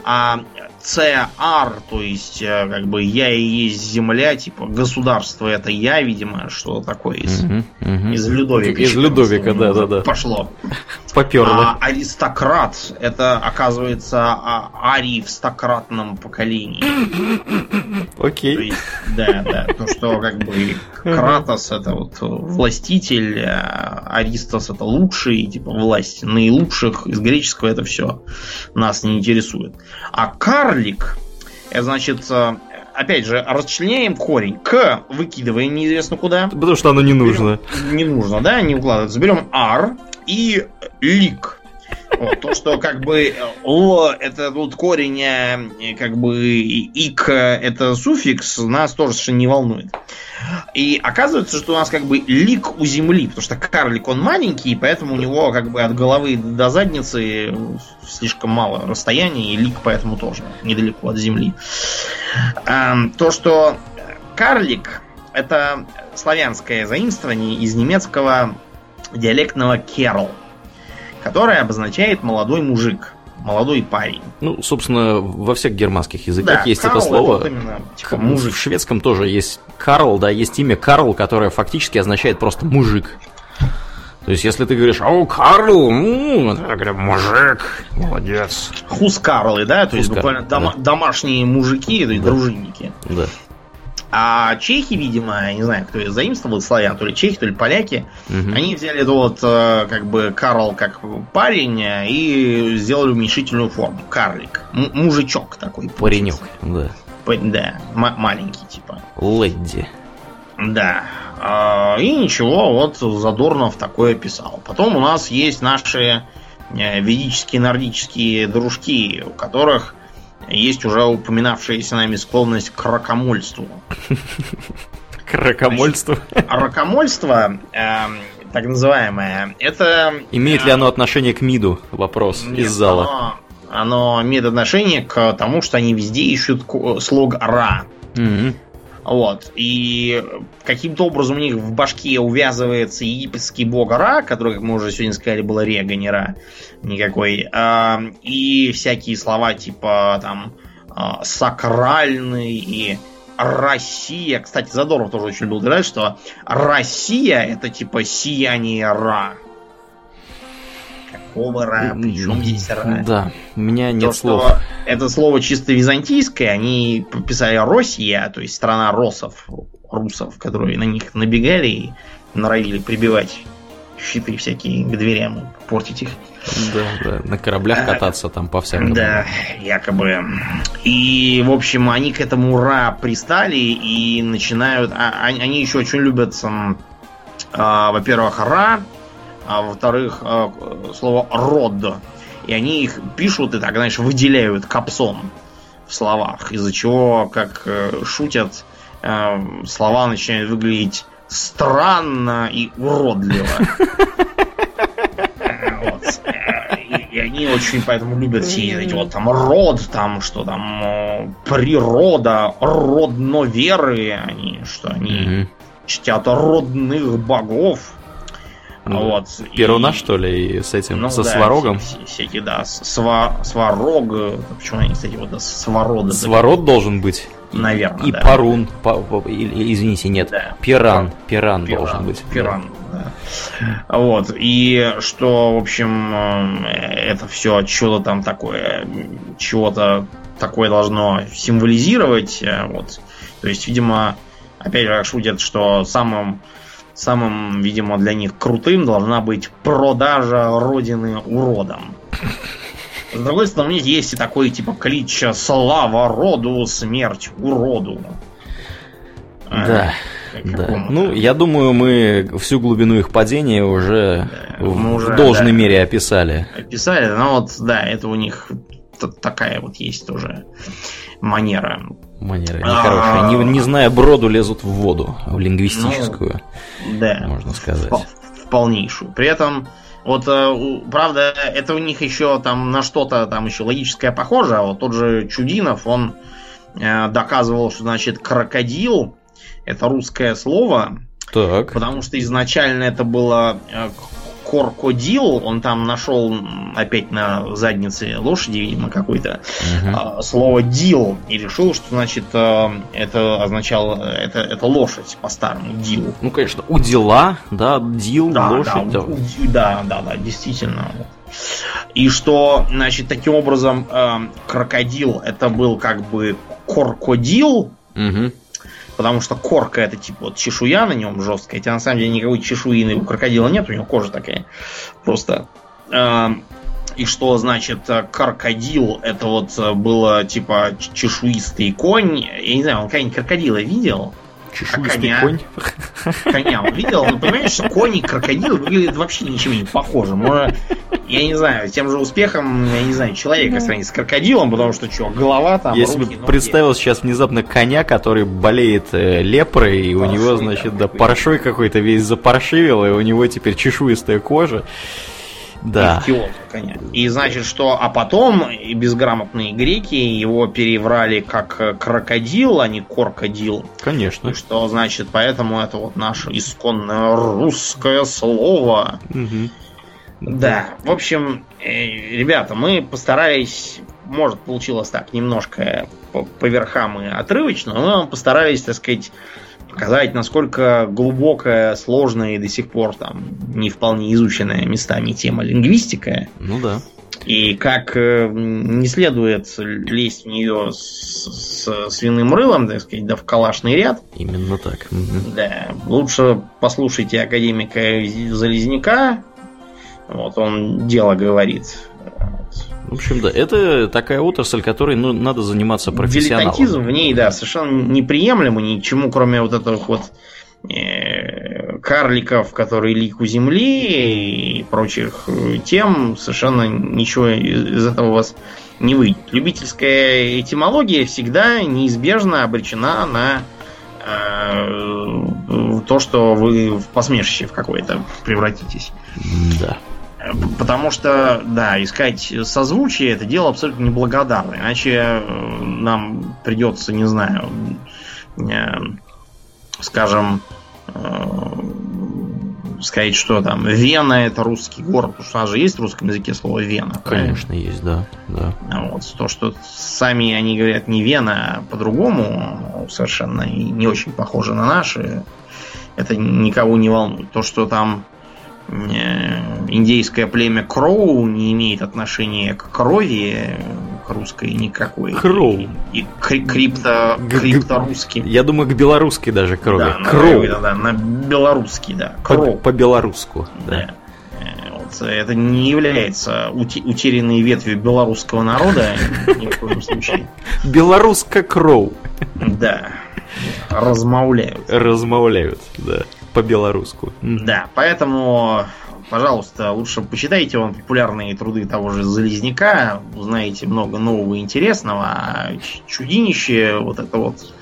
а CR, то есть э, как бы я и есть земля, типа государство это я, видимо, что такое из, угу, угу. из Людовика. Из Людовика, да, да, да. Пошло. Поперло. А аристократ это оказывается а, арий в стократном поколении. Окей. Есть, да, да. То, что как бы Кратос это вот властитель, а Аристос это лучший, типа власть наилучших. Из греческого это все нас не интересует. А карлик, это значит, э, опять же, расчленяем корень. К выкидываем неизвестно куда. Потому что оно не нужно. Берем, не нужно, да, не укладывается. Берем ар и лик. То, что как бы Л это тут корень, э, как бы ик это суффикс, нас тоже совершенно не волнует. И оказывается, что у нас как бы лик у земли, потому что карлик он маленький, и поэтому у него как бы от головы до задницы слишком мало расстояния, и лик поэтому тоже недалеко от земли. Эм, то, что карлик это славянское заимствование из немецкого диалектного керл, которое обозначает молодой мужик молодой парень. Ну, собственно, во всех германских языках да, есть Карл это слово. Это именно, типа, мужик. В шведском тоже есть Карл, да, есть имя Карл, которое фактически означает просто мужик. То есть, если ты говоришь, о, Карл, ну, я говорю, мужик, молодец. Хус Карлы, да? То есть, буквально дома- да. домашние мужики, то есть да. дружинники. Да. А чехи, видимо, я не знаю, кто из заимствовал славян, то ли чехи, то ли поляки, угу. они взяли это вот э, как бы Карл как парень и сделали уменьшительную форму. Карлик. М- мужичок такой. Паренек, да. Да, м- маленький типа. Лэдди. Да. А, и ничего, вот Задорнов такое писал. Потом у нас есть наши э, ведические нордические дружки, у которых есть уже упоминавшаяся нами склонность к ракомольству. К ракомольству? Ракомольство, эм, так называемое, это... Имеет ли оно отношение к МИДу? Вопрос из зала. Оно, имеет отношение к тому, что они везде ищут слог «ра». Вот. И каким-то образом у них в башке увязывается египетский бог Ра, который, как мы уже сегодня сказали, был Рега, не никакой. А, и всякие слова типа там а, сакральный и Россия. Кстати, Задоров тоже очень любил говорить, что Россия это типа сияние Ра. Какого Ра? Причем здесь Ра? Да, у меня нет То, слов. Это слово чисто византийское, они писали Россия, то есть страна росов, русов, которые на них набегали и норовили прибивать щиты всякие к дверям, портить их. Да, да, на кораблях а, кататься там по всякому. Да, якобы. И, в общем, они к этому ра пристали и начинают... А, они еще очень любят, а, во-первых, ра, а во-вторых, а, слово род. И они их пишут и так, знаешь, выделяют капсом в словах, из-за чего, как э, шутят, э, слова начинают выглядеть странно и уродливо. И они очень поэтому любят все эти вот там род, там что там э, природа, родноверы, они что они чтят родных богов. Ну, вот. Перуна, и... что ли, и с этим, ну, со да, сварогом? Всякие, да, сва, сварог. Почему они, кстати, вот сварода? Сварод должен быть. Наверное, И да. парун, по, извините, нет, да. пиран, пиран, пиран должен быть. Пиран, да. да. Вот, и что, в общем, э, это все что-то там такое, чего-то такое должно символизировать, э, вот. То есть, видимо, опять же, шутят, что самым самым, видимо, для них крутым должна быть продажа родины уродом. С другой стороны, есть и такой типа клич «Слава роду, смерть уроду». Да. Да. Ну, я думаю, мы всю глубину их падения уже, да, в, уже в должной да, мере описали. Описали, но вот, да, это у них такая вот есть тоже манера. Манера нехорошая. Не, не зная броду, лезут в воду, в лингвистическую, ну, да, можно сказать. В, в полнейшую. При этом, вот, э, правда, это у них еще там на что-то там еще логическое похоже, а вот тот же Чудинов, он э, доказывал, что, значит, крокодил это русское слово, так. потому что изначально это было э, Коркодил, он там нашел опять на заднице лошади, видимо, какой-то угу. слово дил и решил, что значит э, это означало это, это лошадь по-старому дил. Ну, конечно, удила, да, дил, да, лошадь. Да, да. да, да, да, действительно. И что, значит, таким образом э, крокодил это был как бы коркодил, угу потому что корка это типа вот чешуя на нем жесткая, хотя на самом деле никакой чешуи у крокодила нет, у него кожа такая просто. Э, и что значит э, крокодил? Это вот э, было типа чешуистый конь. Я не знаю, он когда-нибудь крокодила видел? Чешуистый а коня, конь? Коня он видел? Ну, понимаешь, что конь и крокодил выглядят вообще ничем не похожи. Может, я не знаю, тем же успехом, я не знаю, человека сравнить с крокодилом, потому что что, голова там, Если руки, бы представил сейчас внезапно коня, который болеет э, лепрой, и паршой, у него, значит, да, паршой какой-то весь запаршивил, и у него теперь чешуистая кожа. Да. коня. И значит, что, а потом безграмотные греки его переврали как э, крокодил, а не крокодил. Конечно. И что, значит, поэтому это вот наше исконное русское слово. Угу. Да, в общем, э, ребята, мы постарались, может, получилось так немножко по, по верхам и отрывочно, но постарались, так сказать, показать, насколько глубокая, сложная и до сих пор там не вполне изученная местами тема лингвистика. Ну да. И как э, не следует лезть в нее с, с свиным рылом, так сказать, да в калашный ряд. Именно так. Да. Лучше послушайте академика Залезняка. Вот он дело говорит. В общем, да, это такая отрасль, которой ну, надо заниматься профессионалом. Дилетантизм в ней, да, совершенно неприемлемо ни к чему, кроме вот этого вот э, карликов, которые лик у земли и прочих э, тем, совершенно ничего из этого у вас не выйдет. Любительская этимология всегда неизбежно обречена на э, то, что вы в посмешище в какое-то превратитесь. Да. Потому что, да, искать созвучие это дело абсолютно неблагодарное. Иначе э, нам придется, не знаю, э, скажем, э, сказать, что там Вена это русский город, потому что у нас же есть в русском языке слово Вена. Конечно, правильно? есть, да, да. Вот, то, что сами они говорят не Вена, а по-другому, совершенно не очень похоже на наши, это никого не волнует. То, что там индейское племя Кроу не имеет отношения к крови, к русской никакой. Кроу. И, и крипто, крипто-русский. Я думаю, к белорусской даже крови. Да, Кроу. На, да, на белорусский, да. Кроу. По-белоруску, да. да. Э, вот, это не является утерянной ветвью белорусского народа ни в коем случае. Белоруска Кроу. Да. Размовляют. Размовляют, да по-белоруску. Да, поэтому, пожалуйста, лучше почитайте вам популярные труды того же Залезняка, узнаете много нового и интересного, а чудинище, вот это вот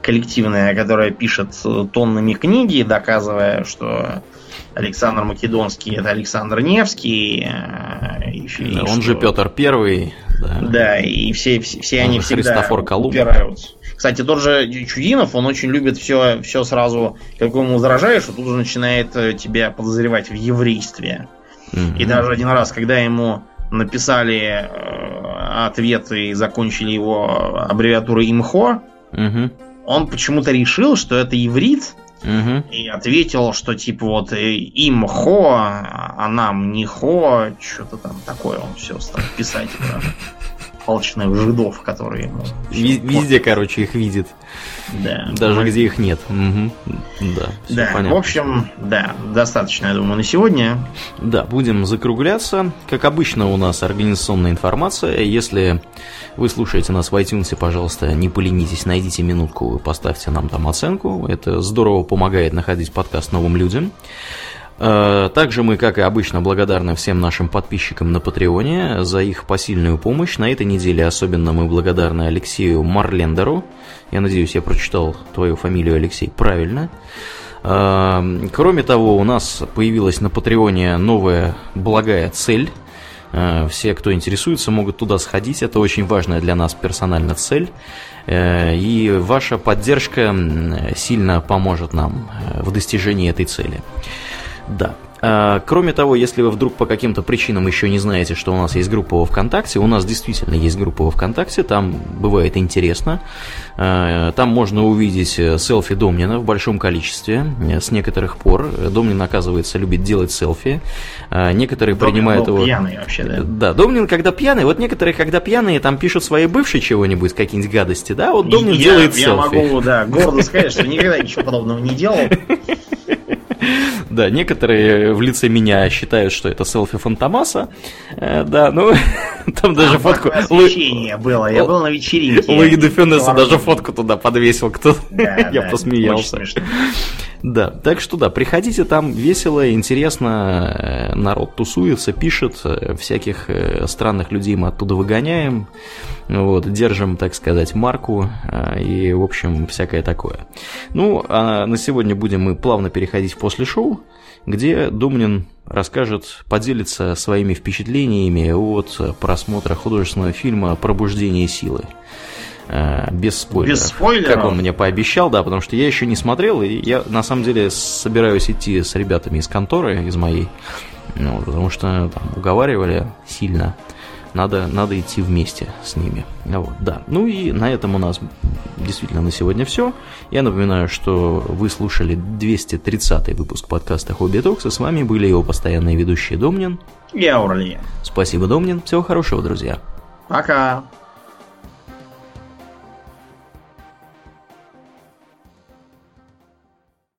коллективное, которое пишет тоннами книги, доказывая, что Александр Македонский это Александр Невский. Э, и, да, он что... же Петр Первый. Да. да, и все, все, все они всегда Христофор Колумб. упираются кстати, тот же Чудинов, он очень любит все, все сразу, как ему возражаешь, а тут уже начинает э, тебя подозревать в еврействе. Mm-hmm. И даже один раз, когда ему написали э, ответ и закончили его аббревиатурой ИМХО, mm-hmm. он почему-то решил, что это иврит, Угу. И ответил, что типа вот э, им хо, а нам не хо, что-то там такое он все стал писать алчных жидов, которые ему... Везде, короче, их видит. Да. Даже где их нет. Угу. Да, да понятно. в общем, да, достаточно, я думаю, на сегодня. Да, будем закругляться. Как обычно у нас организационная информация. Если вы слушаете нас в iTunes, пожалуйста, не поленитесь, найдите минутку, поставьте нам там оценку. Это здорово помогает находить подкаст новым людям. Э, также мы, как и обычно, благодарны всем нашим подписчикам на Патреоне за их посильную помощь. На этой неделе особенно мы благодарны Алексею Марлендеру. Я надеюсь, я прочитал твою фамилию, Алексей, правильно. Э, кроме того, у нас появилась на Патреоне новая благая цель. Э, все, кто интересуется, могут туда сходить. Это очень важная для нас персонально цель. И ваша поддержка сильно поможет нам в достижении этой цели. Да. А, кроме того, если вы вдруг по каким-то причинам еще не знаете, что у нас есть группа во ВКонтакте, у нас действительно есть группа во ВКонтакте, там бывает интересно. А, там можно увидеть э, селфи Домнина в большом количестве. Э, с некоторых пор Домнин, оказывается, любит делать селфи. А, некоторые Домнин принимают его... пьяный вообще, да? Да, Домнин, когда пьяный, вот некоторые, когда пьяные, там пишут свои бывшие чего-нибудь, какие-нибудь гадости, да, вот Домнин я, делает я селфи. Я могу, да, гордо *laughs* сказать, что никогда ничего подобного не делал. *laughs* Да, некоторые в лице меня считают, что это селфи Фантомаса. Э, да, ну, *laughs* там даже фотку... Освещение было, я был на вечеринке. Луи де Фюнеса даже фотку туда подвесил кто *laughs* Я посмеялся. Да, так что да, приходите, там весело, интересно, э, народ тусуется, пишет, э, всяких странных людей мы оттуда выгоняем, вот, держим, так сказать, марку и, в общем, всякое такое. Ну, а на сегодня будем мы плавно переходить в после шоу, где Думнин расскажет, поделится своими впечатлениями от просмотра художественного фильма «Пробуждение силы». Э, без спойлеров. Без спойлеров? Как он мне пообещал, да, потому что я еще не смотрел, и я на самом деле собираюсь идти с ребятами из конторы, из моей, ну, потому что там уговаривали сильно. надо, надо идти вместе с ними. Вот, да. Ну и на этом у нас действительно на сегодня все. Я напоминаю, что вы слушали 230 выпуск подкаста Хобби Токс, и с вами были его постоянные ведущие Домнин и Аурлиен. Спасибо, Домнин. Всего хорошего, друзья. Пока.